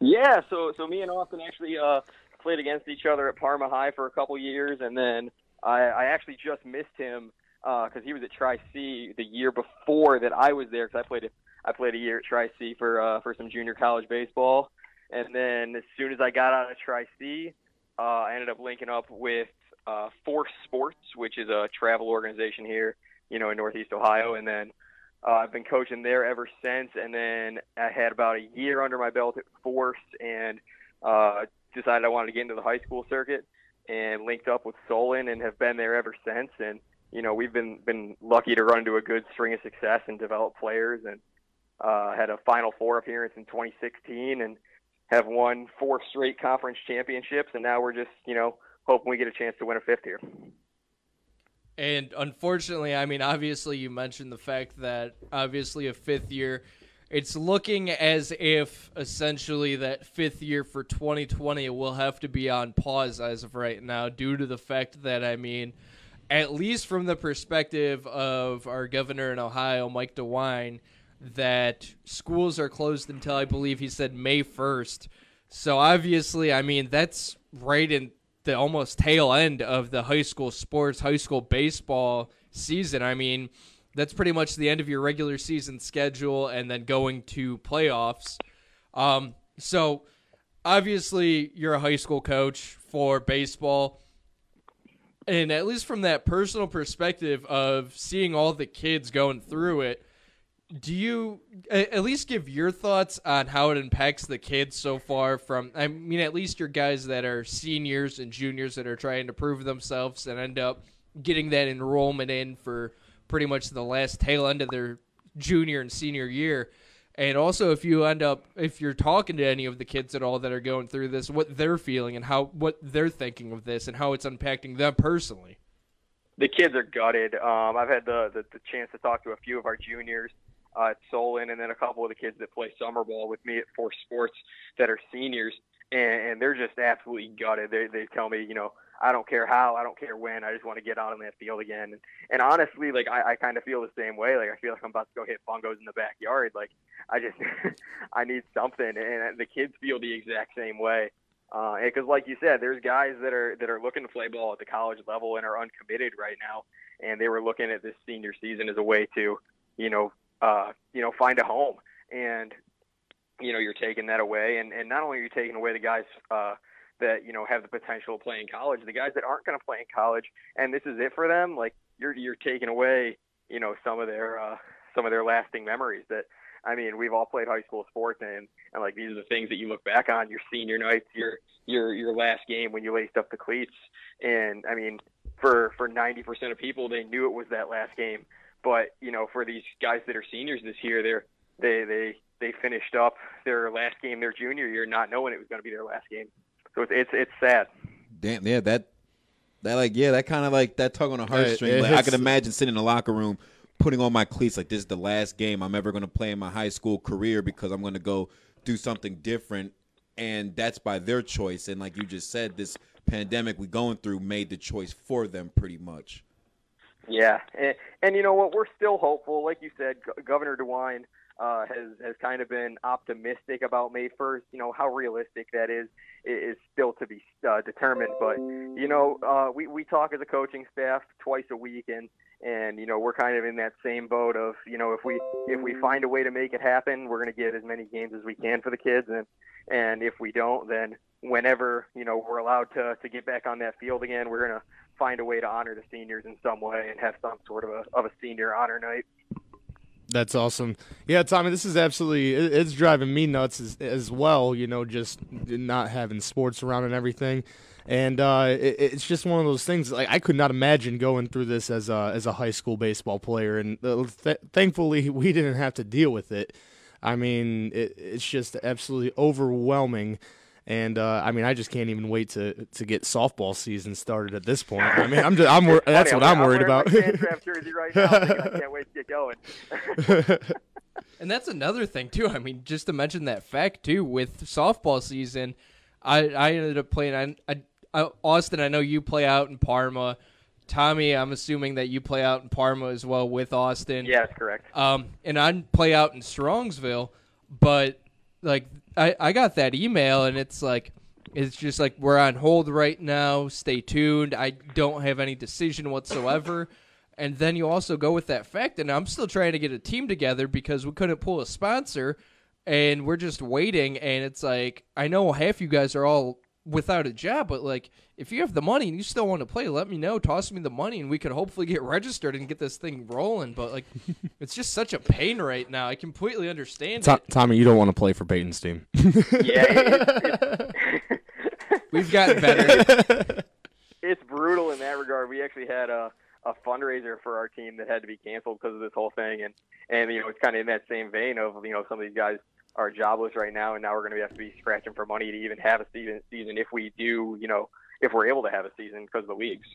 Yeah, so so me and Austin actually uh, played against each other at Parma High for a couple years, and then I, I actually just missed him because he was at Tri C the year before that I was there because I played I played a year at Tri C for uh, for some junior college baseball, and then as soon as I got out of Tri C, uh, I ended up linking up with uh, Force Sports, which is a travel organization here, you know, in Northeast Ohio, and then uh, I've been coaching there ever since. And then I had about a year under my belt at Force, and uh, decided I wanted to get into the high school circuit, and linked up with Solon, and have been there ever since. And you know, we've been been lucky to run into a good string of success and develop players, and uh, had a Final Four appearance in 2016, and have won four straight conference championships, and now we're just you know hoping we get a chance to win a fifth here. And unfortunately, I mean, obviously, you mentioned the fact that obviously a fifth year, it's looking as if essentially that fifth year for 2020 will have to be on pause as of right now, due to the fact that, I mean, at least from the perspective of our governor in Ohio, Mike DeWine, that schools are closed until I believe he said May 1st. So obviously, I mean, that's right in the almost tail end of the high school sports, high school baseball season. I mean, that's pretty much the end of your regular season schedule and then going to playoffs. Um, so obviously, you're a high school coach for baseball. And at least from that personal perspective of seeing all the kids going through it, do you at least give your thoughts on how it impacts the kids so far from i mean at least your guys that are seniors and juniors that are trying to prove themselves and end up getting that enrollment in for pretty much the last tail end of their junior and senior year. And also if you end up if you're talking to any of the kids at all that are going through this what they're feeling and how what they're thinking of this and how it's impacting them personally. The kids are gutted. Um, I've had the, the the chance to talk to a few of our juniors uh, at Solon, and then a couple of the kids that play summer ball with me at Force Sports that are seniors, and, and they're just absolutely gutted. They they tell me, you know, I don't care how, I don't care when, I just want to get out on that field again. And, and honestly, like I, I kind of feel the same way. Like I feel like I'm about to go hit fungos in the backyard. Like I just I need something, and the kids feel the exact same way. Uh, because like you said, there's guys that are that are looking to play ball at the college level and are uncommitted right now, and they were looking at this senior season as a way to, you know, uh, you know, find a home. And you know, you're taking that away, and and not only are you taking away the guys, uh, that you know have the potential to play in college. The guys that aren't going to play in college, and this is it for them, like you're you're taking away you know some of their uh, some of their lasting memories. That I mean, we've all played high school sports, and and like these are the things that you look back on your senior nights, your your your last game when you laced up the cleats, and I mean, for for 90% of people, they knew it was that last game. But you know, for these guys that are seniors this year, they're they they they finished up their last game their junior year not knowing it was going to be their last game. So it's it's it's sad. Damn, yeah, that that like yeah, that kind of like that tug on a heartstring. it like, I can imagine sitting in the locker room, putting on my cleats like this is the last game I'm ever going to play in my high school career because I'm going to go do something different, and that's by their choice. And like you just said, this pandemic we going through made the choice for them pretty much. Yeah, and, and you know what? We're still hopeful. Like you said, Go- Governor DeWine uh, has has kind of been optimistic about May 1st. You know how realistic that is is still to be uh, determined. But you know, uh, we we talk as a coaching staff twice a week, and and you know we're kind of in that same boat of you know if we if we find a way to make it happen, we're going to get as many games as we can for the kids, and and if we don't, then whenever you know we're allowed to to get back on that field again, we're to find a way to honor the seniors in some way and have some sort of a of a senior honor night. That's awesome. Yeah, Tommy, this is absolutely it's driving me nuts as, as well. You know, just not having sports around and everything, and uh, it, it's just one of those things. Like I could not imagine going through this as a as a high school baseball player, and uh, th- thankfully we didn't have to deal with it. I mean, it, it's just absolutely overwhelming. And uh, I mean, I just can't even wait to, to get softball season started at this point. I mean, I'm just, I'm wor- that's what I'm worried about. wearing jersey right now. I can't wait to get going. And that's another thing too. I mean, just to mention that fact too, with softball season, I I ended up playing. I, I, I Austin, I know you play out in Parma. Tommy, I'm assuming that you play out in Parma as well with Austin. Yeah, that's correct. Um, and I play out in Strongsville, but like I I got that email and it's like. It's just like we're on hold right now. Stay tuned. I don't have any decision whatsoever. And then you also go with that fact, and I'm still trying to get a team together because we couldn't pull a sponsor, and we're just waiting. And it's like I know half you guys are all without a job, but like if you have the money and you still want to play, let me know. Toss me the money, and we could hopefully get registered and get this thing rolling. But like, it's just such a pain right now. I completely understand. To- it. Tommy, you don't want to play for Peyton's team. Yeah, We've gotten better. it's brutal in that regard. We actually had a a fundraiser for our team that had to be canceled because of this whole thing, and and you know it's kind of in that same vein of you know some of these guys are jobless right now, and now we're going to have to be scratching for money to even have a season season if we do you know if we're able to have a season because of the leagues.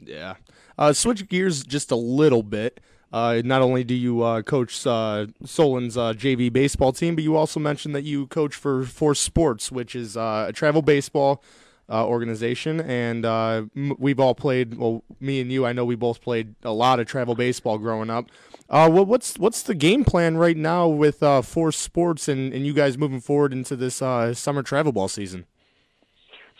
Yeah. Uh, switch gears just a little bit. Uh, not only do you uh, coach uh, Solon's uh, JV baseball team, but you also mentioned that you coach for Force Sports, which is uh, a travel baseball uh, organization. And uh, m- we've all played. Well, me and you, I know we both played a lot of travel baseball growing up. Uh, well, what's what's the game plan right now with uh, Force Sports and, and you guys moving forward into this uh, summer travel ball season?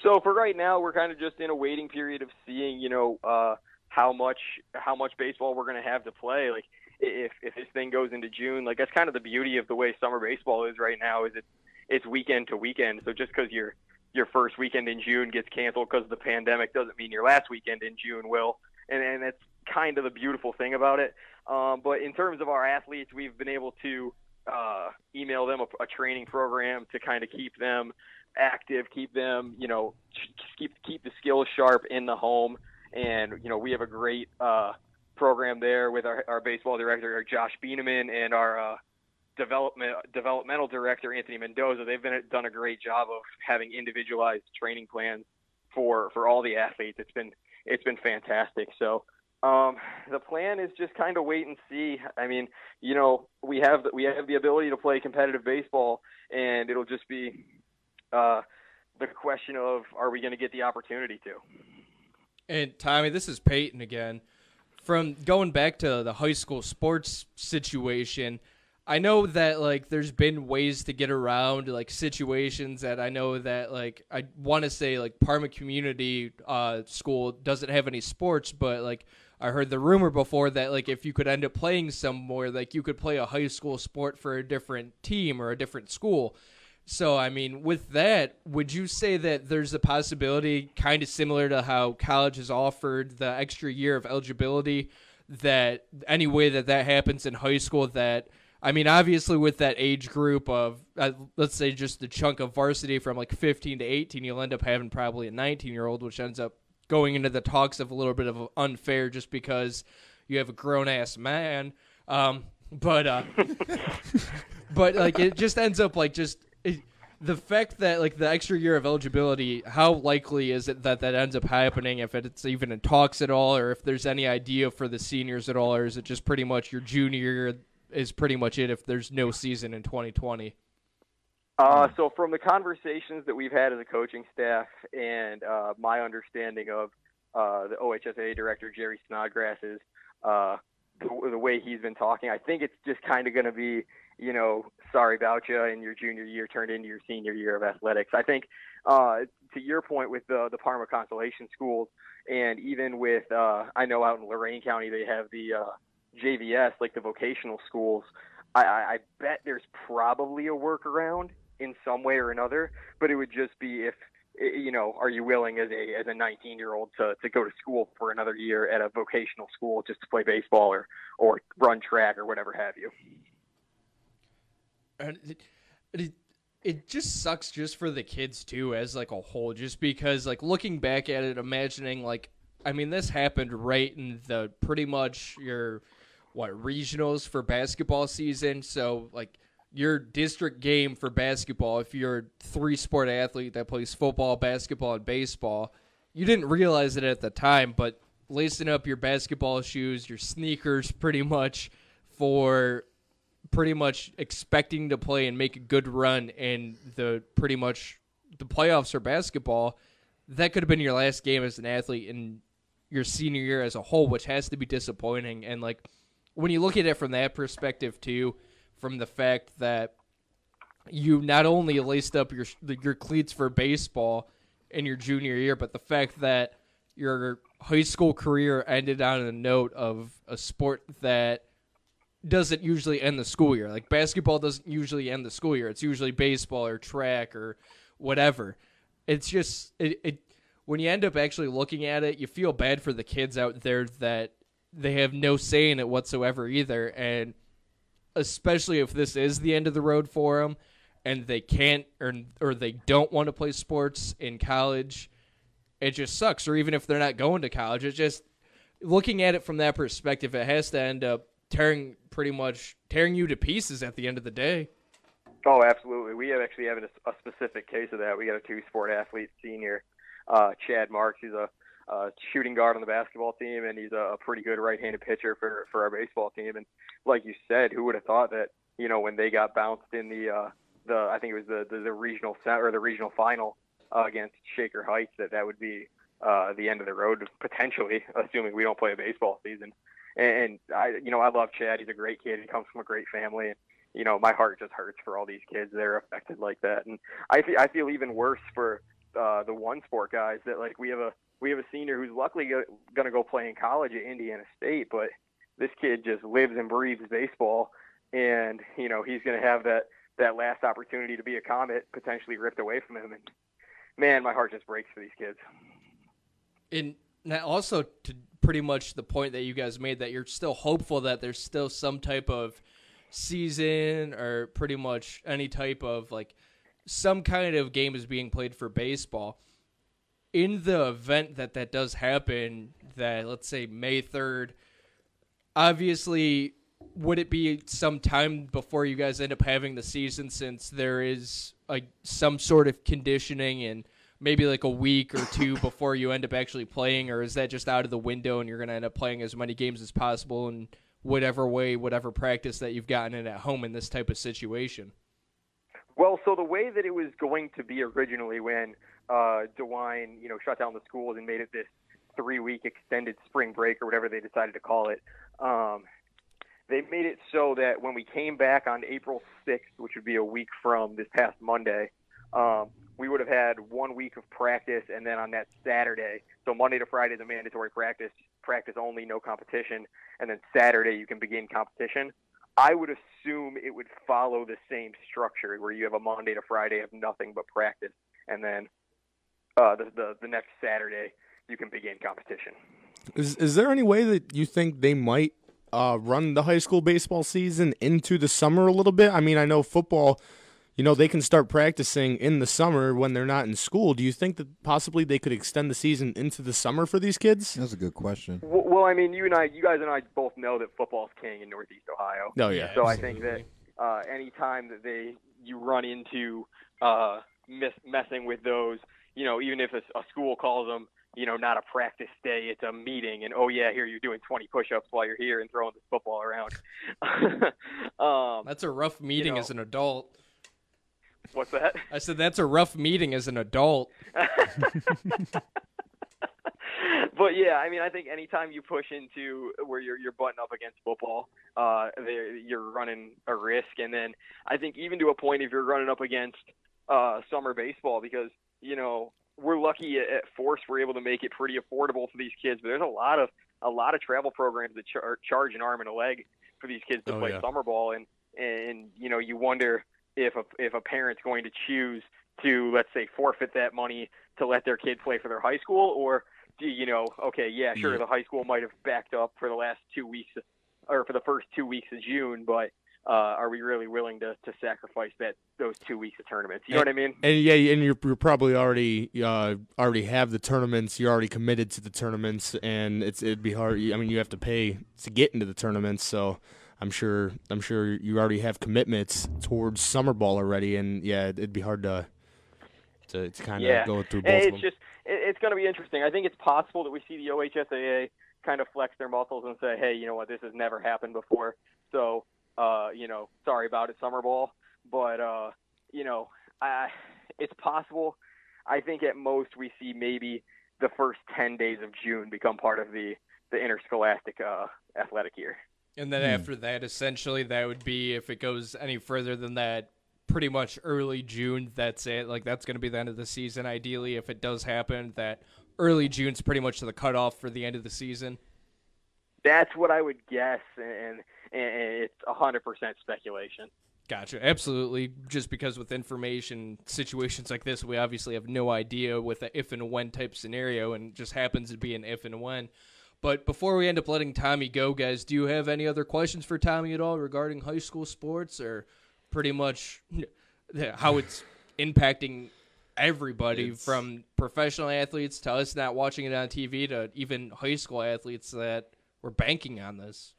So for right now, we're kind of just in a waiting period of seeing, you know, uh, how much how much baseball we're going to have to play. Like if if this thing goes into June, like that's kind of the beauty of the way summer baseball is right now. Is it's it's weekend to weekend. So just because your your first weekend in June gets canceled because of the pandemic doesn't mean your last weekend in June will. And and that's kind of the beautiful thing about it. Um, but in terms of our athletes, we've been able to uh, email them a, a training program to kind of keep them active, keep them, you know, keep keep the skills sharp in the home. And you know, we have a great uh, program there with our, our baseball director Josh Bieneman and our uh, development developmental director Anthony Mendoza. They've been done a great job of having individualized training plans for for all the athletes. It's been it's been fantastic. So um, the plan is just kind of wait and see. I mean, you know, we have the, we have the ability to play competitive baseball, and it'll just be uh, the question of are we going to get the opportunity to. And Tommy, this is Peyton again. From going back to the high school sports situation, I know that like there's been ways to get around like situations that I know that like I want to say like Parma Community uh, School doesn't have any sports, but like I heard the rumor before that like if you could end up playing somewhere, like you could play a high school sport for a different team or a different school. So, I mean, with that, would you say that there's a possibility, kind of similar to how college has offered the extra year of eligibility, that any way that that happens in high school, that I mean, obviously, with that age group of, uh, let's say, just the chunk of varsity from like 15 to 18, you'll end up having probably a 19 year old, which ends up going into the talks of a little bit of unfair just because you have a grown ass man. Um, but, uh, but like, it just ends up like just. It, the fact that like the extra year of eligibility, how likely is it that that ends up happening? If it's even in talks at all, or if there's any idea for the seniors at all, or is it just pretty much your junior is pretty much it if there's no season in 2020? Uh, so from the conversations that we've had as a coaching staff and uh, my understanding of uh, the OHSAA director Jerry Snodgrass's uh, the, the way he's been talking, I think it's just kind of going to be, you know, sorry about you in your junior year turned into your senior year of athletics. I think uh, to your point with the the Parma Constellation schools, and even with uh, I know out in Lorain County they have the uh, JVS, like the vocational schools, I, I, I bet there's probably a workaround in some way or another, but it would just be if you know, are you willing as a as a 19 year old to to go to school for another year at a vocational school just to play baseball or or run track or whatever have you? And it, it, it just sucks just for the kids too as like a whole just because like looking back at it imagining like I mean this happened right in the pretty much your what regionals for basketball season so like your district game for basketball if you're a three sport athlete that plays football basketball and baseball you didn't realize it at the time but lacing up your basketball shoes your sneakers pretty much for pretty much expecting to play and make a good run in the pretty much the playoffs for basketball, that could have been your last game as an athlete in your senior year as a whole, which has to be disappointing. And like when you look at it from that perspective too, from the fact that you not only laced up your your cleats for baseball in your junior year, but the fact that your high school career ended on a note of a sport that doesn't usually end the school year. Like basketball doesn't usually end the school year. It's usually baseball or track or whatever. It's just it, it when you end up actually looking at it, you feel bad for the kids out there that they have no say in it whatsoever either and especially if this is the end of the road for them and they can't or or they don't want to play sports in college, it just sucks or even if they're not going to college, it just looking at it from that perspective, it has to end up tearing pretty much tearing you to pieces at the end of the day. Oh, absolutely. We have actually have a, a specific case of that. We got a two-sport athlete senior, uh, Chad Marks. He's a uh, shooting guard on the basketball team, and he's a, pretty good right-handed pitcher for for our baseball team. And like you said, who would have thought that you know when they got bounced in the uh, the I think it was the the, the regional set or the regional final uh, against Shaker Heights that that would be uh, the end of the road potentially, assuming we don't play a baseball season. And, and I, you know, I love Chad. He's a great kid. He comes from a great family, and you know, my heart just hurts for all these kids that are affected like that. And I feel, I feel even worse for uh, the one sport guys that like we have a we have a senior who's luckily going to go play in college at Indiana State, but this kid just lives and breathes baseball, and you know he's going to have that that last opportunity to be a comet potentially ripped away from him. And man, my heart just breaks for these kids. And now also to pretty much the point that you guys made that you're still hopeful that there's still some type of season or pretty much any type of like some kind of game is being played for baseball in the event that that does happen that let's say May 3rd obviously would it be some time before you guys end up having the season since there is like some sort of conditioning and maybe like a week or two before you end up actually playing or is that just out of the window and you're going to end up playing as many games as possible in whatever way whatever practice that you've gotten in at home in this type of situation? Well, so the way that it was going to be originally when uh, DeWine, you know, shut down the schools and made it this three-week extended spring break or whatever they decided to call it, um, they made it so that when we came back on April 6th, which would be a week from this past Monday, um, we would have had one week of practice, and then on that Saturday, so Monday to Friday is a mandatory practice, practice only, no competition, and then Saturday you can begin competition. I would assume it would follow the same structure where you have a Monday to Friday of nothing but practice, and then uh, the, the the next Saturday you can begin competition. Is is there any way that you think they might uh, run the high school baseball season into the summer a little bit? I mean, I know football, you know, they can start practicing in the summer when they're not in school. Do you think that possibly they could extend the season into the summer for these kids? That's a good question. Well, well, I mean, you and I, you guys and I both know that football's king in Northeast Ohio. Oh, yeah, So I think that uh, any time that they you run into uh, miss, messing with those, you know, even if a, a school calls them, you know, not a practice day, it's a meeting, and oh yeah, here you're doing 20 push-ups while you're here and throwing this football around. um, That's a rough meeting know- as an adult. what's that? I said that's a rough meeting as an adult. but yeah, I mean, I think anytime you push into where you're you're butting up against football, uh, you're running a risk, and then I think even to a point if you're running up against uh, summer baseball, because you know we're lucky at, at Force we're able to make it pretty affordable for these kids, but there's a lot of a lot of travel programs that char- charge an arm and a leg for these kids to Oh, play yeah. summer ball, and and you know you wonder if a if a parent's going to choose to let's say forfeit that money to let their kid play for their high school or do you know okay yeah sure Yeah. the high school might have backed up for the last two weeks or for the first two weeks of june but uh, are we really willing to, to sacrifice that those two weeks of tournaments you know what i mean And yeah, and you're, you're probably already uh, already have the tournaments. You're already committed to the tournaments, and it's it'd be hard. I mean, you have to pay to get into the tournaments, so I'm sure I'm sure you already have commitments towards summer ball already, and yeah, it'd be hard to to, to kind of yeah go through And both of it's them. just it, it's going to be interesting i think it's possible that we see the ohsaa kind of flex their muscles and say hey you know what this has never happened before so uh you know sorry about it summer ball but uh you know I, it's possible i think at most we see maybe the first 10 days of june become part of the the interscholastic uh athletic year And then after that, essentially, that would be if it goes any further than that, pretty much early June. That's it. Like that's going to be the end of the season. Ideally, if it does happen, that early June's pretty much the cutoff for the end of the season. That's what i would guess and and, it's 100% speculation Gotcha. Absolutely. Just because with information situations like this, we obviously have no idea with the if and when type scenario, and it just happens to be an if and when. But before we end up letting Tommy go, guys, do you have any other questions for Tommy at all regarding high school sports, or pretty much how it's impacting everybody It's- from professional athletes to us not watching it on TV to even high school athletes that were banking on this?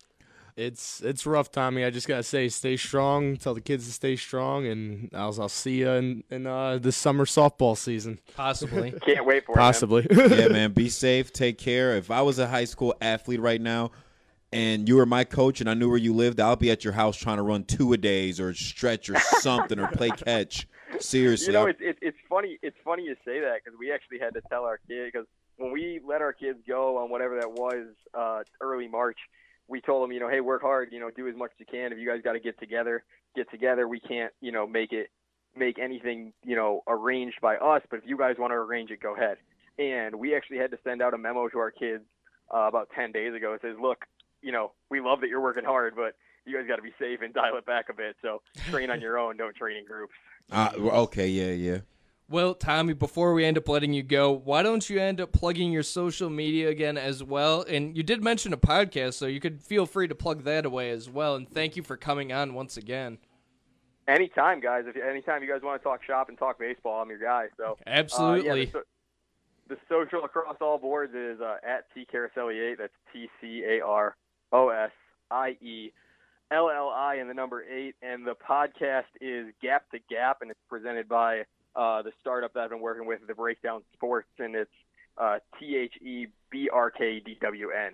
It's it's rough, Tommy. I just gotta say, stay strong. Tell the kids to stay strong, and I'll I'll see you in in uh, this summer softball season. Possibly. Can't wait for it. Possibly. yeah, man. Be safe. Take care. If I was a high school athlete right now, and you were my coach, and I knew where you lived, I'll be at your house trying to run two a days or stretch or something or play catch. Seriously, You know, it's it's it's funny. It's funny you say that because we actually had to tell our kid because when we let our kids go on whatever that was uh, early March, we told them, you know, hey, work hard. You know, do as much as you can. If you guys got to get together, get together. We can't, you know, make it make anything, you know, arranged by us. But if you guys want to arrange it, go ahead. And we actually had to send out a memo to our kids uh, about ten days ago. It says, look, you know, we love that you're working hard, but you guys got to be safe and dial it back a bit. So train on your own. Don't train in groups. uh, okay, yeah, yeah. Well, Tommy, before we end up letting you go, why don't you end up plugging your social media again as well? And you did mention a podcast, so you could feel free to plug that away as well. And thank you for coming on once again. Anytime, guys. If anytime you guys want to talk shop and talk baseball, I'm your guy. So uh, Absolutely. yeah, the, the social across all boards is uh, at T Carosielli eight. That's T C A R O S I E L L I and the number eight. And the podcast is Gap to Gap, and it's presented by uh, the startup that I've been working with, the Breakdown Sports, and it's uh, T H E B R K D W N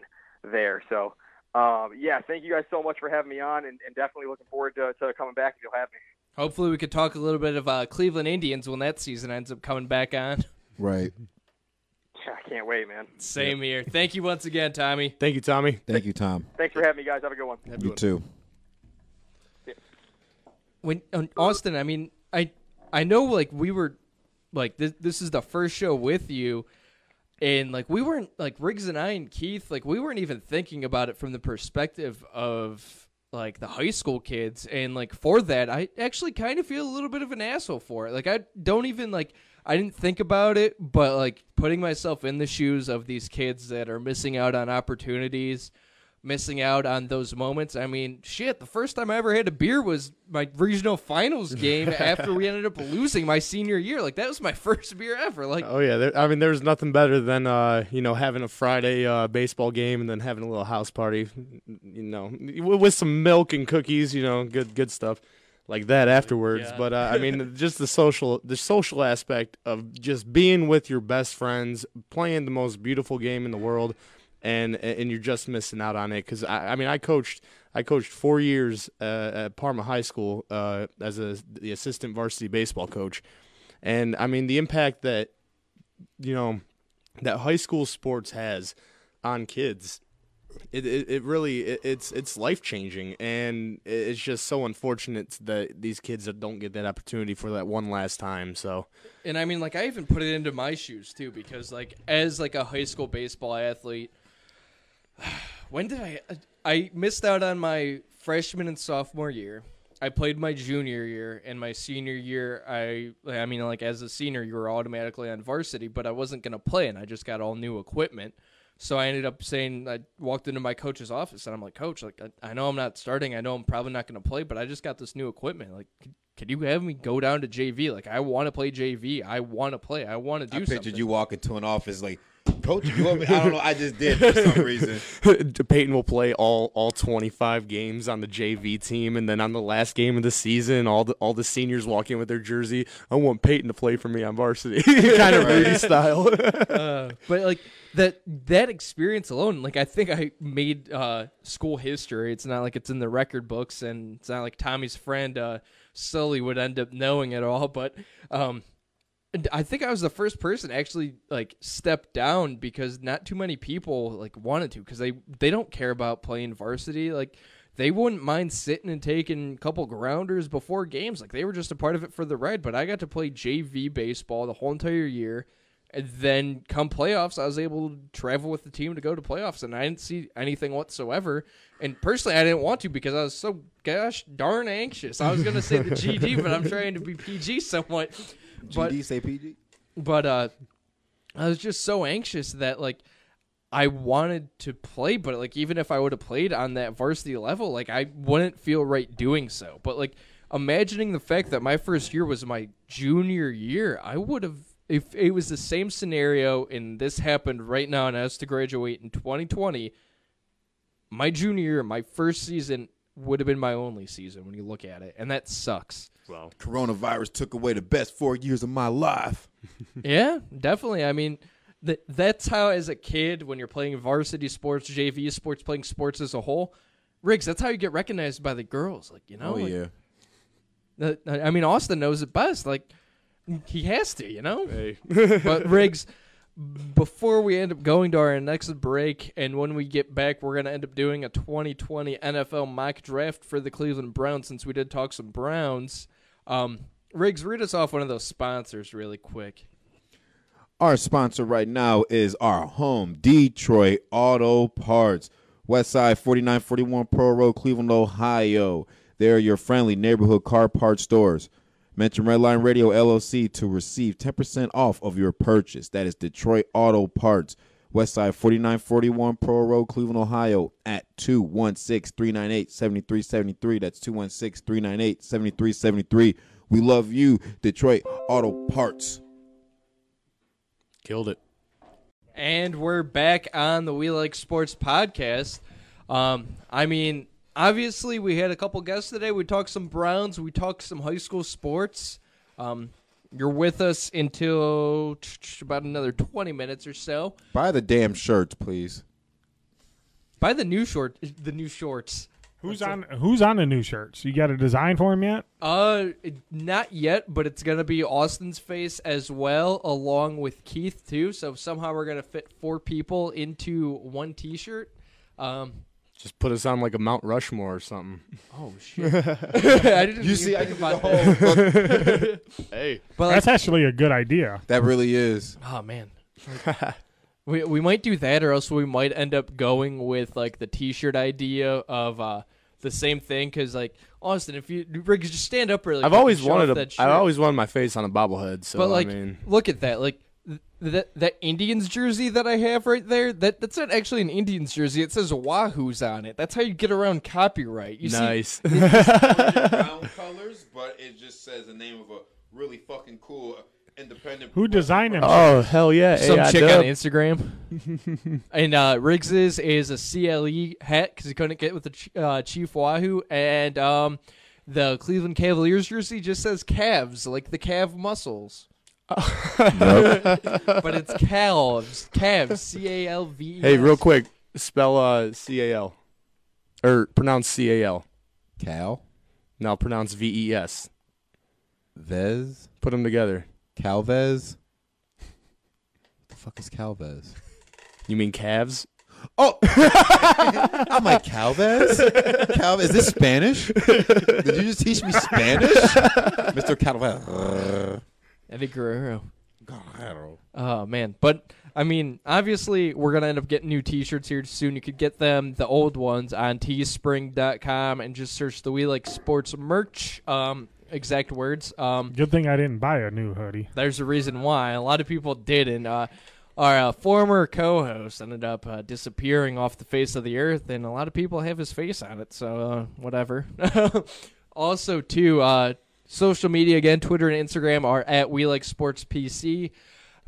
there. So. Um, yeah, thank you guys so much for having me on, and, and definitely looking forward to, to coming back if you'll have me. Hopefully, we could talk a little bit of uh, Cleveland Indians when that season ends up coming back on. Right. Yeah, I can't wait, man. Same here. Thank you once again, Tommy. Thank you, Tommy. Thank you, Tom. Thanks for having me, guys. Have a good one. You too. when Austin, I mean, I I know like we were like this this is the first show with you and like we weren't like Riggs and I and Keith like we weren't even thinking about it from the perspective of like the high school kids and like for that I actually kind of feel a little bit of an asshole for it. Like I don't even like I didn't think about it, but like putting myself in the shoes of these kids that are missing out on opportunities, missing out on those moments. I mean, shit, the first time I ever had a beer was my regional finals game after we ended up losing my senior year. Like that was my first beer ever. Like Oh yeah, there, I mean, there's nothing better than uh, you know having a Friday uh, baseball game and then having a little house party, you know, with some milk and cookies, you know, good good stuff like that afterwards. Yeah. But uh, I mean, just the social the social aspect of just being with your best friends, playing the most beautiful game in the world, and and you're just missing out on it. Because I, I mean, I coached I coached four years uh, at Parma High School uh, as a the assistant varsity baseball coach, and I mean the impact that you know that high school sports has on kids it it, it really it, it's it's life changing and it's just so unfortunate that these kids don't get that opportunity for that one last time. So And I mean, like, I even put it into my shoes too, because like, as like a high school baseball athlete, when did I? I missed out on my freshman and sophomore year. I played my junior year and my senior year. I, I mean, like as a senior, you were automatically on varsity, but I wasn't gonna play, and I just got all new equipment. So I ended up saying, I walked into my coach's office, and I'm like, Coach, like I, I know I'm not starting. I know I'm probably not gonna play, but I just got this new equipment. Like, could, could you have me go down to JV? Like, I want to play JV. I want to play. I want to do I pictured something. you walk into an office like, Coach, you want me? I don't know. I just did for some reason. Peyton will play all all 25 games on the JV team and then on the last game of the season all the all the seniors walk in with their jersey I want Peyton to play for me on varsity kind of Rudy style uh, but like that that experience alone, like I think I made uh, school history. It's not like it's in the record books, and it's not like Tommy's friend uh, Sully would end up knowing it all. But um, and I think I was the first person actually like step down because not too many people like wanted to because they they don't care about playing varsity like. They wouldn't mind sitting and taking a couple grounders before games. Like they were just a part of it for the ride. But I got to play JV baseball the whole entire year. And then come playoffs, I was able to travel with the team to go to playoffs, and I didn't see anything whatsoever. And personally, I didn't want to because I was so gosh darn anxious. I was going to say the GD, but I'm trying to be PG somewhat. But, GD say PG. But uh, I was just so anxious that like I wanted to play, but like even if I would have played on that varsity level, like I wouldn't feel right doing so. But like imagining the fact that my first year was my junior year, I would have if it was the same scenario and this happened right now and I was to graduate in 2020, my junior year, my first season would have been my only season when you look at it, and that sucks. Well, Coronavirus took away the best four years of my life. yeah, definitely. I mean, th- that's how, as a kid, when you're playing varsity sports, JV sports, playing sports as a whole, Riggs, that's how you get recognized by the girls. Like, you know? Oh, like, yeah. the- I mean, Austin knows it best. Like, he has to, you know? Hey. but, Riggs, before we end up going to our next break, and when we get back, we're going to end up doing a 2020 NFL mock draft for the Cleveland Browns since we did talk some Browns. Um, Riggs, read us off one of those sponsors really quick. Our sponsor right now is our home, Detroit Auto Parts. Westside 4941 Pearl Road, Cleveland, Ohio. They're your friendly neighborhood car parts stores. Mention Redline Radio LLC to receive 10% off of your purchase. That is Detroit Auto Parts. Westside 4941 Pearl Road, Cleveland, Ohio at 216 398 7373. That's 216 398 7373. We love you, Detroit Auto Parts. Killed it. And we're back on the We Like Sportz podcast. Um, I mean, obviously, we had a couple guests today. We talked some Browns, we talked some high school sports. Um, you're with us until about another 20 minutes or so. Buy the damn shirts, please. Buy the new short, the new shorts. Who's on Who's on the new shirts? You got a design for him yet? Uh, not yet, but it's gonna be Austin's face as well, along with Keith too. So somehow we're gonna fit four people into one T-shirt. Um, Just put us on like a Mount Rushmore or something. Oh shit! I didn't You see, I can find about the whole- hey, But That's like, actually a good idea. That really is. oh man, we we might do that, or else we might end up going with like the T-shirt idea of uh, the same thing because like Austin, if you Rick, just stand up really. I've always wanted off a, that shirt. I've always wanted my face on a bobblehead. So but like, I mean, look at that, like. Th- That that Indians jersey that I have right there, that that's not actually an Indians jersey. It says Wahoo's on it. That's how you get around copyright. You Nice. See, brown colors, but it just says the name of a really fucking cool independent. Who designed them? oh hell yeah, some AI chick dub. on Instagram. and uh, Riggs's is a CLE hat because he couldn't get with the uh, Chief Wahoo, and um, the Cleveland Cavaliers jersey just says calves, like the calf muscles. but it's calves, calves, C A L V. Hey, real quick, spell uh, C A L, or pronounce C A L. Cal Now pronounce V E S. Vez Put them together. Calvez. What the fuck is Calvez? You mean calves? Oh, I'm like Calvez. Calvez, is this Spanish? Did you just teach me Spanish, Mr. Calvez? Eddie Guerrero. Guerrero. Oh man, but I mean, obviously, we're gonna end up getting new T-shirts here soon. You could get them, the old ones, on Teespring.com and just search the We Like Sportz merch. Um, exact words. Um, Good thing I didn't buy a new hoodie. there's a reason why. A lot of people didn't. Uh, our uh, former co-host ended up uh, disappearing off the face of the earth, and a lot of people have his face on it. So uh, whatever. also, too, uh, social media again, Twitter and Instagram are at We Like Sportz PC.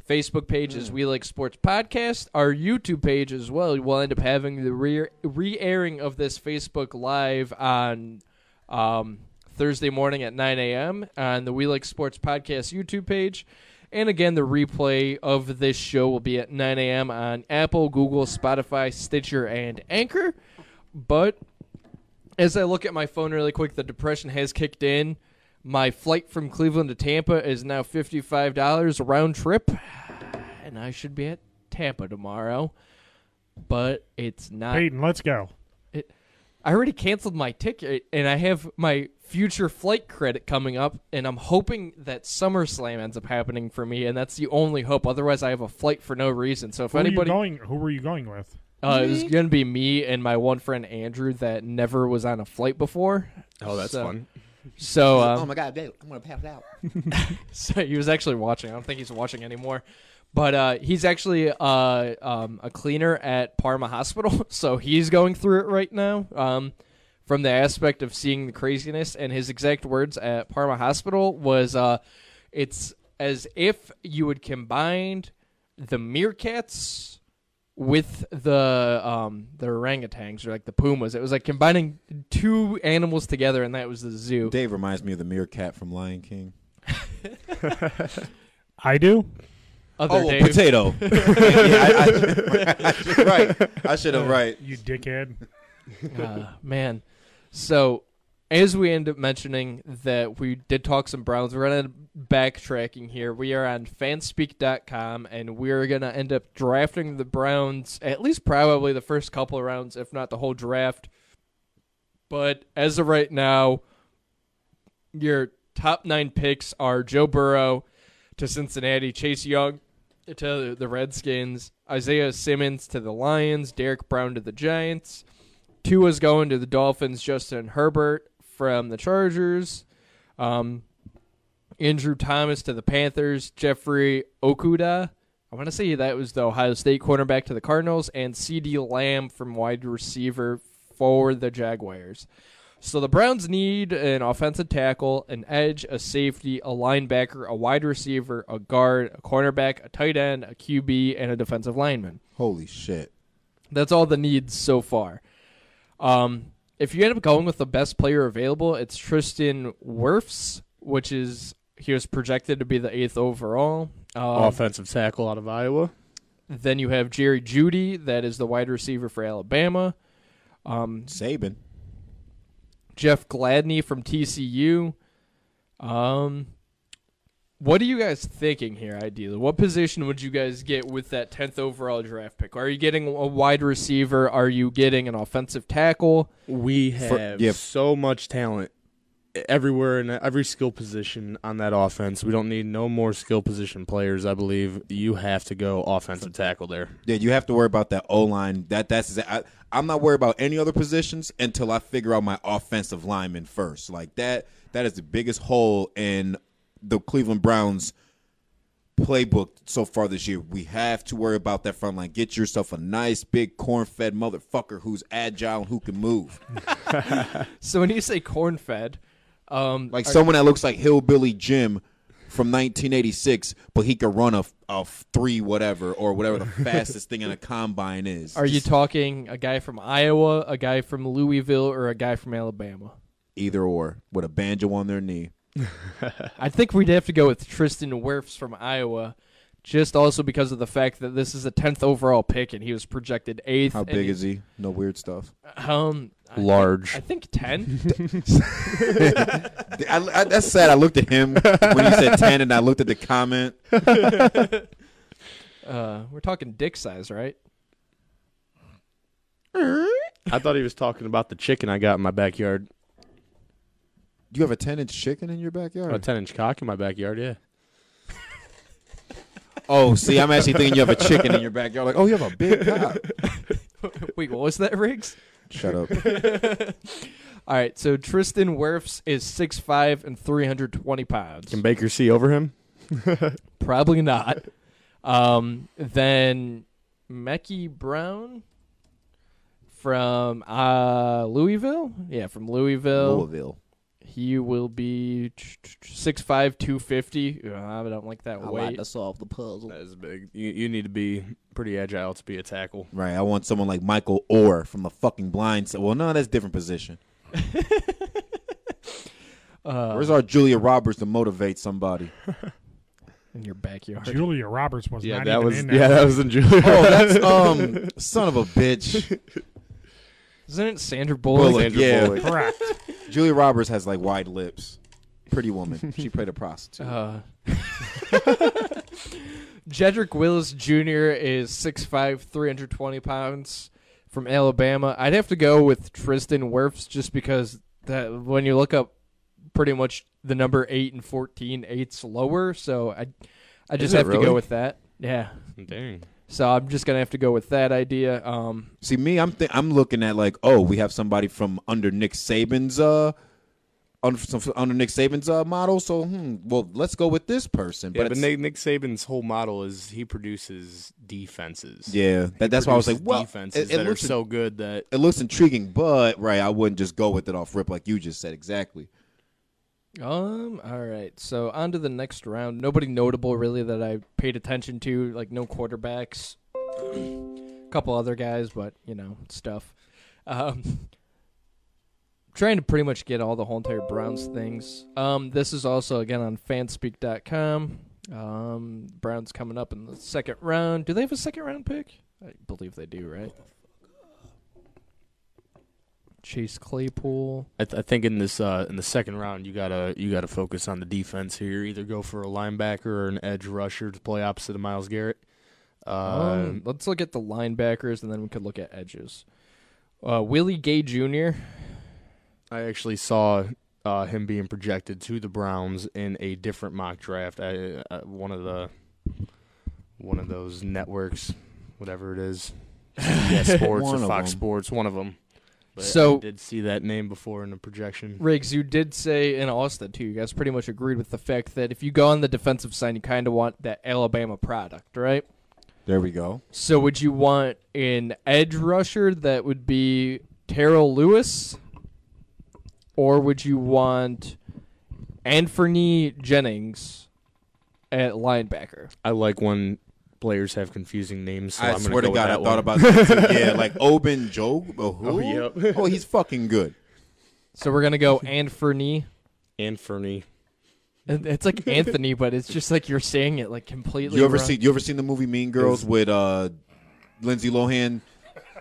Facebook page is We Like Sportz Podcast. Our YouTube page as well. We'll end up having the re- re-airing of this Facebook Live on um, Thursday morning at 9 a.m. on the We Like Sportz Podcast YouTube page. And again, the replay of this show will be at 9 a.m. on Apple, Google, Spotify, Stitcher, and Anchor. But as I look at my phone really quick, the depression has kicked in. My flight from Cleveland to Tampa is now $55 round trip, and I should be at Tampa tomorrow. But it's not. Peyton, let's go. It, I already canceled my ticket, and I have my future flight credit coming up, and I'm hoping that SummerSlam ends up happening for me, and that's the only hope. Otherwise, I have a flight for no reason. So if Who anybody, were going? Who were you going with? uh, it was gonna be me and my one friend Andrew that never was on a flight before. Oh, that's So- fun. So, um, oh my god, I'm gonna pass out. so he was actually watching. I don't think he's watching anymore. But uh, he's actually uh, um, a cleaner at Parma Hospital, so he's going through it right now. Um, from the aspect of seeing the craziness, and his exact words at Parma Hospital was, uh, "It's as if you had combined the meerkats with the um, the orangutans or like the pumas. It was like combining two animals together, and that was the zoo." Dave reminds me of the meerkat from Lion King. I do. Other oh, well, Dave. potato. yeah, I, I, I should right. I should have right. You dickhead. uh, man. So, as we end up mentioning that we did talk some Browns, we're going to backtracking here. We are on fanspeak.com, and we're going to end up drafting the Browns, at least probably the first couple of rounds, if not the whole draft. But as of right now, your top nine picks are Joe Burrow to Cincinnati, Chase Young to the Redskins, Isaiah Simmons to the Lions, Derrick Brown to the Giants. Tua's going to the Dolphins. Justin Herbert from the Chargers. Um, Andrew Thomas to the Panthers. Jeffrey Okudah. I want to say that was the Ohio State cornerback to the Cardinals. And CeeDee Lamb from wide receiver for the Jaguars. So the Browns need an offensive tackle, an edge, a safety, a linebacker, a wide receiver, a guard, a cornerback, a tight end, a QB, and a defensive lineman. Holy shit. That's all the needs so far. Um, if you end up going with the best player available, it's Tristan Wirfs, which is he was projected to be the eighth overall. Um, Offensive tackle out of Iowa. Then you have Jerry Jeudy, that is the wide receiver for Alabama. Um, Saban. Jeff Gladney from TCU. Um, what are you guys thinking here, ideally? What position would you guys get with that 10th overall draft pick? Are you getting a wide receiver? Are you getting an offensive tackle? We For- have yeah. so much talent everywhere in every skill position on that offense. We don't need no more skill position players. I believe you have to go offensive tackle there. Yeah, you have to worry about that O line. That that's I, I'm not worried about any other positions until I figure out my offensive lineman first. Like that that is the biggest hole in the Cleveland Browns playbook so far this year. We have to worry about that front line. Get yourself a nice big corn-fed motherfucker who's agile and who can move. So when you say corn fed, um, Like someone that looks like Hillbilly Jim from 1986, but he could run a, a three whatever or whatever the fastest thing in a combine is. Are you talking a guy from Iowa, a guy from Louisville, or a guy from Alabama? Either or with a banjo on their knee. I think we'd have to go with Tristan Wirfs from Iowa, just also because of the fact that this is a tenth overall pick and he was projected eighth. How and big is he? No weird stuff. Um, I- Large. I think ten. I, I, that's sad. I looked at him when he said 10 and I looked at the comment. uh, we're talking dick size, right? I thought he was talking about the chicken I got in my backyard. You have a 10 inch chicken in your backyard? A ten inch cock in my backyard. Yeah. Oh, see, I'm actually thinking you have a chicken in your backyard. Like, oh, you have a big cock. Wait, what was that, Riggs? Shut up. All right, so Tristan Wirfs is 6'5 and 320 pounds. Can Baker see over him? Probably not. Um, then Mecky Brown from uh, Louisville. Yeah, from Louisville. Louisville. He will be 6'5", 250. Uh, I don't like that weight. Like to solve the puzzle. That is big. You you need to be pretty agile to be a tackle. Right. I want someone like Michael Oher from the fucking blind side. Well, no, that's a different position. Uh, Where's our Julia Roberts to motivate somebody? in your backyard? Julia Roberts was Yeah, not that even was in yeah, that was in Julia. Oh, that's um, son of a bitch. Isn't it Sandra Bullock? Bullock, yeah, Bullock. correct. Julia Roberts has like wide lips. Pretty woman. She played a prostitute. Uh, Jedrick Willis Jr. is 6'5", 320 pounds from Alabama. I'd have to go with Tristan Wirfs just because that when you look up pretty much the number 8 and 14, eight's lower. So I, I just it have to really? go with that. Yeah. Dang. So I'm just going to have to go with that idea. Um, See me, I'm th- I'm looking at like, oh, we have somebody from under Nick Saban's uh under some, under Nick Saban's uh model. So, hmm, well, let's go with this person. Yeah, But, but Nick, Nick Saban's whole model is he produces defenses. yeah, that, that's why I was like, produces well, defenses it, it that looks are so good that it looks intriguing, but right, I wouldn't just go with it off rip like you just said exactly. Um. All right. So on to the next round. Nobody notable really that I paid attention to. Like no quarterbacks. A couple other guys, but you know stuff. Um. Trying to pretty much get all the whole entire Browns things. Um. This is also again on Fanspeak.com. Um. Browns coming up in the second round. Do they have a second round pick? I believe they do. Right. Chase Claypool. I, th- I think in this uh, in the second round you gotta you gotta focus on the defense here. Either go for a linebacker or an edge rusher to play opposite of Myles Garrett. Uh, Um, let's look at the linebackers, and then we could look at edges. Uh, Willie Gay Jr. I actually saw uh, him being projected to the Browns in a different mock draft. I, uh, one of the one of those networks, whatever it is, CBS Sports or Fox them. Sports, one of them. But So- I did see that name before in the projection. Riggs, you did say in Austin too. You guys pretty much agreed with the fact that if you go on the defensive side, you kind of want that Alabama product, right? There we go. So would you want an edge rusher that would be Terrell Lewis, or would you want Anthony Jennings at linebacker? I like when players have confusing names. So I am gonna swear to go with God, I that thought one. about that. Too. Yeah, like Oben Joe. Oh, who? Oh, yep. oh, he's fucking good. So we're gonna go Anthony. Anthony. It- It's like Anthony, but it's just like you're saying it like completely. You ever wrong. see? You ever seen the movie Mean Girls with uh, Lindsay Lohan?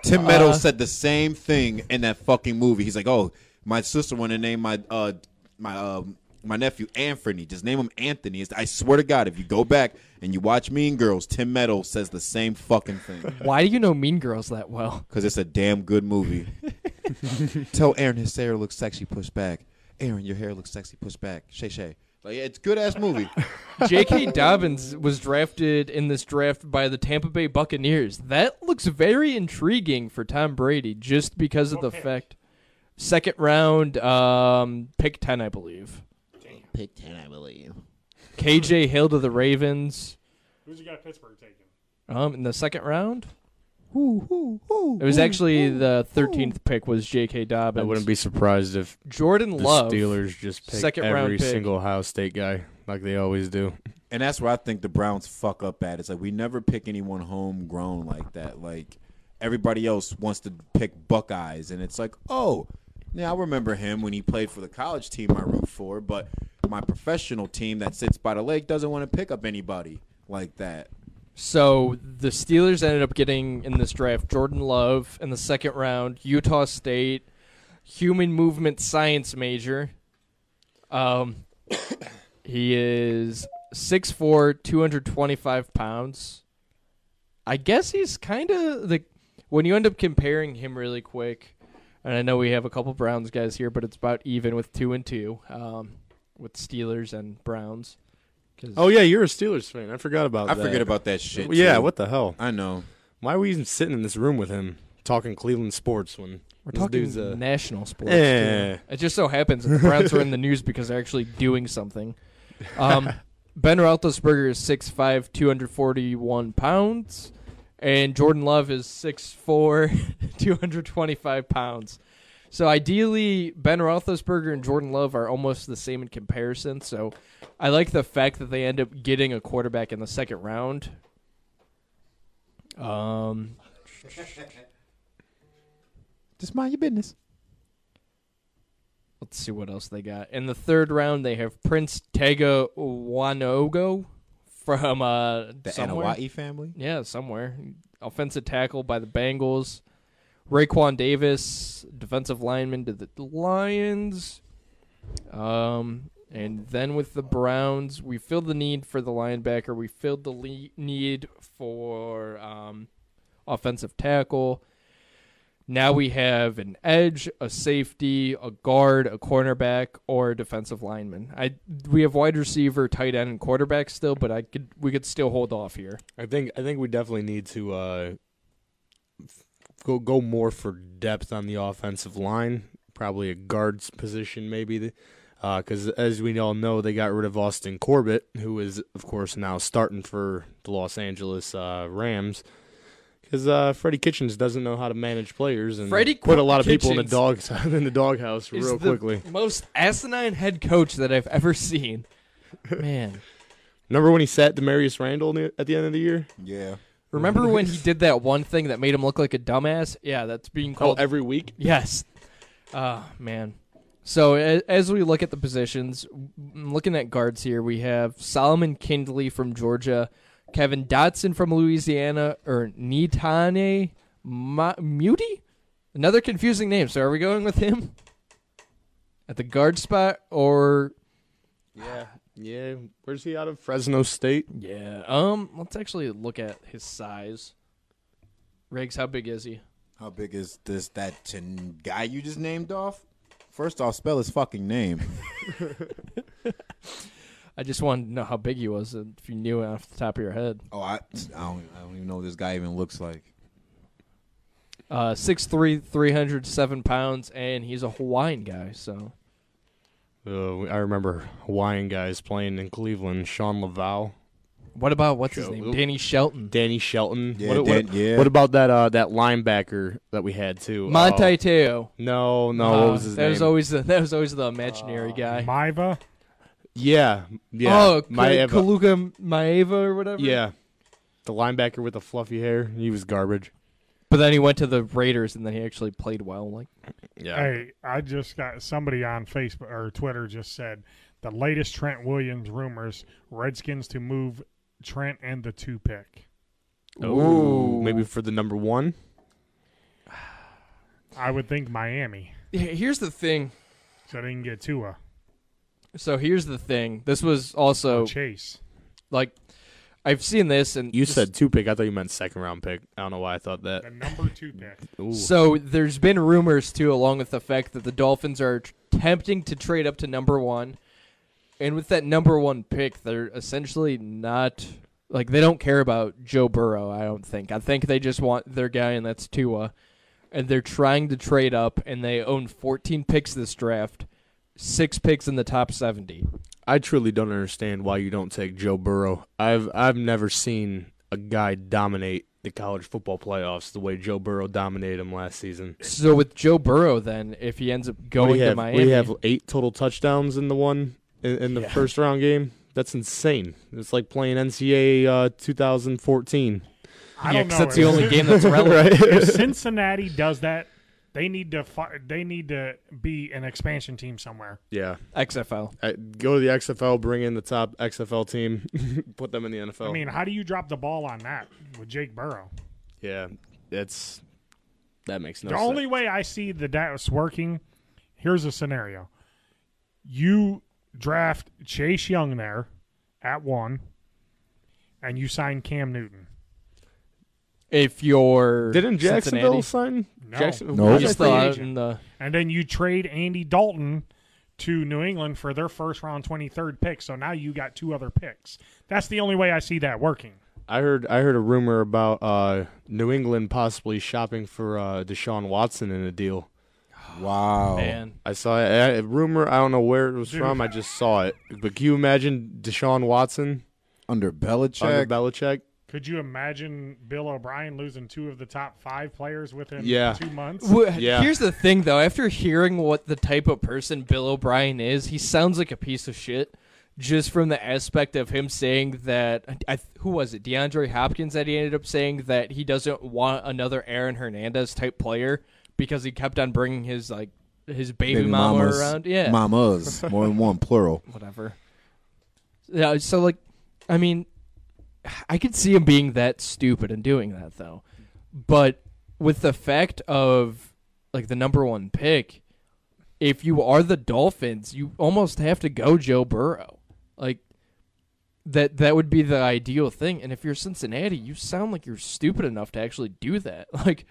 Tim Meadows Uh, said the same thing in that fucking movie. He's like, "Oh, my sister wanted to name my uh my um my nephew Anthony. Just name him Anthony." It's- I swear to God, if you go back and you watch Mean Girls, Tim Meadows says the same fucking thing Why do you know Mean Girls that well? because it's a damn good movie. Tell Aaron his hair looks sexy pushed back. Aaron, your hair looks sexy. Push back. Shay Shay. Like it's good ass movie. J.K. Dobbins was drafted in this draft by the Tampa Bay Buccaneers. That looks very intriguing for Tom Brady, just because of the fact second round, um, pick ten, I believe. Pick ten, I believe. KJ Hill to the Ravens. Who's you got Pittsburgh taking? Um, in the second round. Ooh, ooh, ooh, It was ooh, actually ooh, the thirteenth pick was J.K. Dobbins. I wouldn't be surprised if Jordan the Love, Steelers just pick second round every pick. single Ohio State guy like they always do. And that's where I think the Browns fuck up at. It's like we never pick anyone homegrown like that. Like everybody else wants to pick Buckeyes, and it's like, oh, yeah, I remember him when he played for the college team I root for, but my professional team that sits by the lake doesn't want to pick up anybody like that. So the Steelers ended up getting in this draft Jordan Love in the second round, Utah State, human movement science major. Um, he is 6'4", 225 pounds. I guess he's kind of the when you end up comparing him really quick, and I know we have a couple Browns guys here, but it's about even with two and two, um, with Steelers and Browns. Oh yeah, you're a Steelers fan. I forgot about I that. forget about that shit. Yeah, too. what the hell? I know. Why are we even sitting in this room with him talking Cleveland sports when We're talking dude's a national sports. Eh. too. It just so happens that the Browns are in the news because they're actually doing something. Um, ben Roethlisberger is 6'5", 241 pounds, and Jordan Love is 6'4", 225 pounds. So ideally, Ben Roethlisberger and Jordan Love are almost the same in comparison. So I like the fact that they end up getting a quarterback in the second round. Um, Just mind your business. Let's see what else they got. In the third round, they have Prince Tega Wanogho from uh, The somewhere. Anawai family? Yeah, somewhere. Offensive tackle by the Bengals. Raekwon Davis, defensive lineman to the Lions. Um, and then with the Browns, we filled the need for the linebacker. We filled the le- need for um, offensive tackle. Now we have an edge, a safety, a guard, a cornerback, or a defensive lineman. I we have wide receiver, tight end, and quarterback still, but I could we could still hold off here. I think I think we definitely need to uh, go go more for depth on the offensive line. Probably a guards position, maybe. Because as we all know, they got rid of Austin Corbett, who is of course now starting for the Los Angeles uh, Rams. Because uh, Freddie Kitchens doesn't know how to manage players and Freddie put a lot of people in the dog dogs in the doghouse real the quickly. most asinine head coach that I've ever seen. Man, Remember when he sat Damarious Randall at the end of the year? Yeah. remember when he did that one thing that made him look like a dumbass? Yeah, that's being Oh, called every week. Yes. Ah, man. So as we look at the positions, w- looking at guards here, we have Solomon Kindley from Georgia, Kevin Dotson from Louisiana, or Netane Ma- Muti? Another confusing name. So are we going with him at the guard spot or Yeah, yeah. Where's he out of? Fresno State. yeah? Um, let's actually look at his size. Riggs, how big is he? How big is this that chin guy you just named off? First off, spell his fucking name. I just wanted to know how big he was, and if you knew it off the top of your head. Oh, I, I don't, I don't even know what this guy even looks like. Uh, 6'3", 307 pounds, and he's a Hawaiian guy. So Uh, I remember Hawaiian guys playing in Cleveland. Shawn Lauvao. what about what's his Joe- name? Danny Shelton, Danny Shelton. Yeah, what, Dan- what, yeah. what about that uh, that linebacker that we had too? Monte Oh, Teo. no, no. Uh, what was his that name? was always the that was always the imaginary guy. Maiava. Yeah, yeah. Oh, Maiava. Kaluka Maiava or whatever. Yeah, the linebacker with the fluffy hair. He was garbage. but then he went to the Raiders, and then he actually played well. Like Yeah. Hey, I just got somebody on Facebook or Twitter just said the latest Trent Williams rumors: Redskins to move Trent and the two pick. Ooh, maybe for the number one. I would think Miami, here's the thing. so they can get Tua So here's the thing. This was also or Chase. like I've seen this, and You this- said two pick. I thought you meant second round pick. I don't know why I thought that. The number two pick. Ooh. So there's been rumors too, along with the fact that the Dolphins are attempting to trade up to number one, and with that number one pick, they're essentially not like they don't care about Joe Burrow. I don't think. I think they just want their guy, and that's Tua. And they're trying to trade up, and they own 14 picks this draft, six picks in the top 70. I truly don't understand why you don't take Joe Burrow. I've I've never seen a guy dominate the college football playoffs the way Joe Burrow dominated them last season. So with Joe Burrow, then if he ends up going you to have? Miami, We have eight total touchdowns in the one in, in the Yeah. first round game. That's insane. It's like playing NCAA uh, 2014. I Yeah, don't 'cause know. that's the only game that's Right. relevant. if Cincinnati does that, they need to fi- they need to be an expansion team somewhere. Yeah, XFL. I, go to the XFL, bring in the top XFL team, put them in the NFL. I mean, how do you drop the ball on that with Jake Burrow? yeah, it's that makes no sense. the sense. only way I see the that's working, here's a scenario: you draft Chase Young there at one, and you sign Cam Newton. If you're Didn't Jacksonville Cincinnati, sign? No. Jackson, No. who was He's still free out agent? in the And then you trade Andy Dalton to New England for their first round 23rd pick. So now you got two other picks. That's the only way I see that working. I heard I heard a rumor about uh, New England possibly shopping for uh, Deshaun Watson in a deal. Wow. man. I saw a, a rumor. I don't know where it was Dude. from. I just saw it. But can you imagine Deshaun Watson Under Belichick. under Belichick? Could you imagine Bill O'Brien losing two of the top five players within Yeah. two months? W- Yeah. Here's the thing, though. After hearing what the type of person Bill O'Brien is, he sounds like a piece of shit. Just from the aspect of him saying that, I, who was it? DeAndre Hopkins that he ended up saying that he doesn't want another Aaron Hernandez type player because he kept on bringing his like his baby, mama mamas, around. Yeah, Mamas. More than one, plural. whatever. Yeah, so like, I mean, I could see him being that stupid and doing that though, but with the fact of like the number one pick, if you are the Dolphins, you almost have to go Joe Burrow. Like that that would be the ideal thing. And if you're Cincinnati, you sound like you're stupid enough to actually do that. Like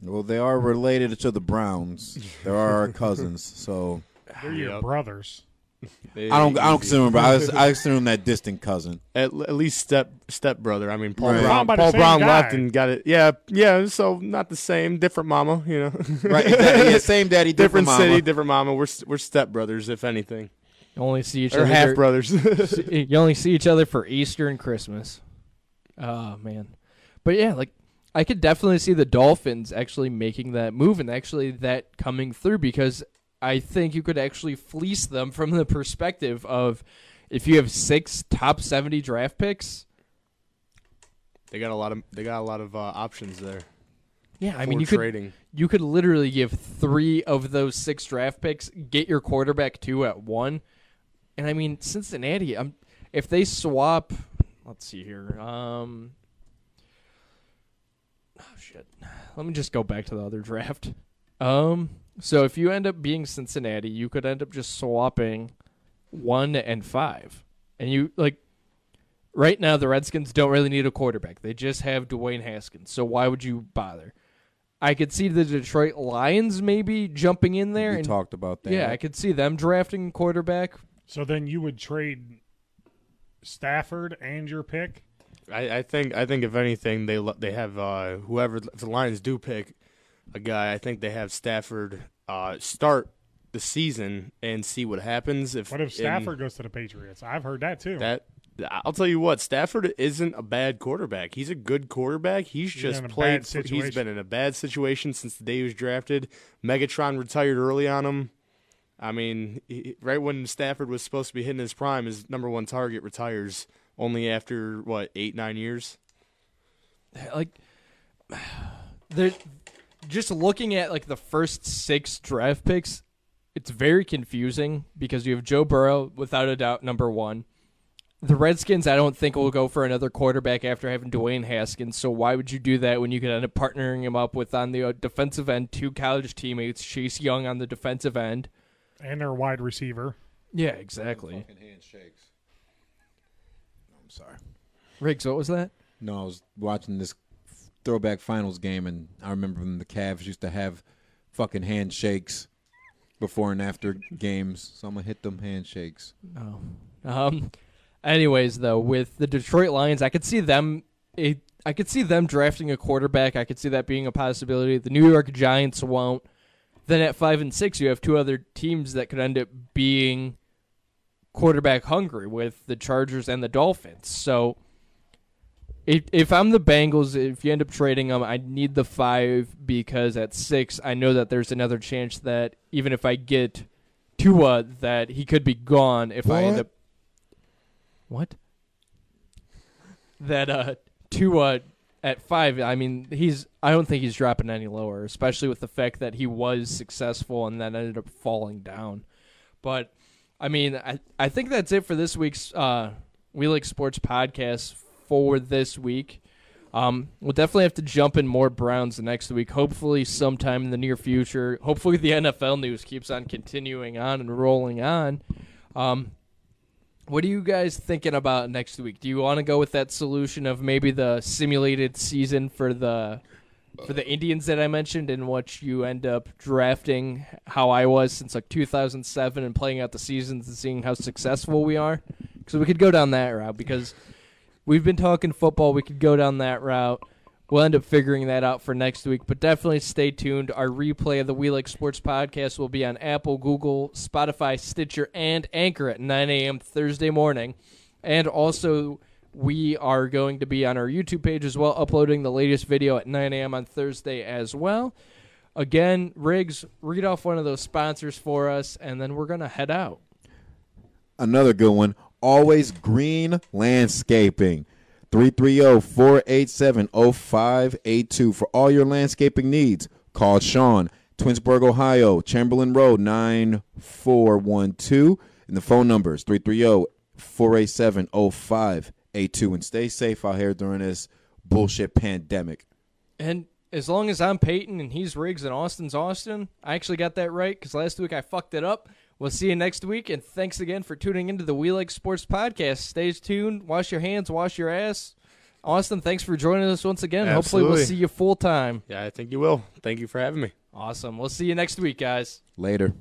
Well, they are related to the Browns. They are our cousins, so They're your Yep. brothers. I don't. I don't consider them. But I, was, I consider them that distant cousin. At, at least step step brother. I mean, Paul Right. Brown. Talking about the Paul same Brown guy. left and got it. Yeah, yeah. So not the same, different mama. You know, Right? Exactly. Yeah, same daddy, different, different, city, different mama. We're s- we're step brothers, if anything, you only see each or other half brothers. you only see each other for Easter and Christmas. Oh man, but yeah, like I could definitely see the Dolphins actually making that move and actually that coming through because I think you could actually fleece them from the perspective of if you have six top seventy draft picks. they got a lot of they got a lot of uh, options there. Yeah, I mean you could you could literally give three of those six draft picks, get your quarterback two at one, and I mean Cincinnati. Um, if they swap, let's see here. Um, oh shit. Let me just go back to the other draft. Um, so if you end up being Cincinnati, you could end up just swapping one and five, and you like. Right now, the Redskins don't really need a quarterback. They just have Dwayne Haskins. So why would you bother? I could see the Detroit Lions maybe jumping in there. We and, talked about that. Yeah, I could see them drafting quarterback. So then you would trade Stafford and your pick. I, I think I think if anything they they have uh, whoever if the Lions do pick a guy, I think they have Stafford uh, start the season and see what happens. If What if Stafford goes to the Patriots? I've heard that too. that I'll tell you what, Stafford isn't a bad quarterback. He's a good quarterback. He's He's just in played. He's been in a bad situation since the day he was drafted. Megatron retired early on him. I mean, he, right when Stafford was supposed to be hitting his prime, his number one target retires only after what eight nine years. Like, they're just looking at like the first six draft picks. It's very confusing because you have Joe Burrow, without a doubt, number one. The Redskins, I don't think will go for another quarterback after having Dwayne Haskins. So why would you do that when you could end up partnering him up with on the uh, defensive end two college teammates, Chase Young on the defensive end? and their wide receiver. Yeah, exactly. handshakes. I'm sorry. Riggs, what was that? No, I was watching this throwback finals game, and I remember when the Cavs used to have fucking handshakes before and after games, so I'm gonna hit them handshakes. Oh. Um. Anyways, though, with the Detroit Lions, I could see them. It, I could see them drafting a quarterback. I could see that being a possibility. The New York Giants won't. Then at five and six, you have two other teams that could end up being quarterback hungry with the Chargers and the Dolphins. So, if if I'm the Bengals, if you end up trading them, I need the five because at six, I know that there's another chance that even if I get Tua, that he could be gone if I end up what? That uh Tua at five, I mean, he's I don't think he's dropping any lower, especially with the fact that he was successful and then ended up falling down. But I mean, I I think that's it for this week's uh We Like Sportz podcast for this week. Um, we'll definitely have to jump in more Browns the next week. Hopefully, sometime in the near future. Hopefully, the NFL news keeps on continuing on and rolling on. Um, what are you guys thinking about next week? Do you want to go with that solution of maybe the simulated season for the for the Indians that I mentioned, in which you end up drafting how I was since like 2007 and playing out the seasons and seeing how successful we are? Because we could go down that route because we've been talking football. We could go down that route. We'll end up figuring that out for next week, but definitely stay tuned. Our replay of the We Like Sportz podcast will be on Apple, Google, Spotify, Stitcher, and Anchor at 9 a.m. Thursday morning. And also, we are going to be on our YouTube page as well, uploading the latest video at 9 a.m. on Thursday as well. Again, Riggs, read off one of those sponsors for us, and then we're going to head out. Another good one. Always Green Landscaping. 330-487-0582 for all your landscaping needs. Call Sean, Twinsburg, Ohio, Chamberlain Road 9412 and the phone number is 330-487-0582 and stay safe out here during this bullshit pandemic. And as long as I'm Peyton and he's Riggs and Austin's Austin, I actually got that right because last week I fucked it up. We'll see you next week, and thanks again for tuning into the We Like Sportz podcast. Stay tuned, wash your hands, wash your ass. Austin, thanks for joining us once again. Hopefully, we'll see you full time. Yeah, I think you will. Thank you for having me. Awesome. We'll see you next week, guys. Later.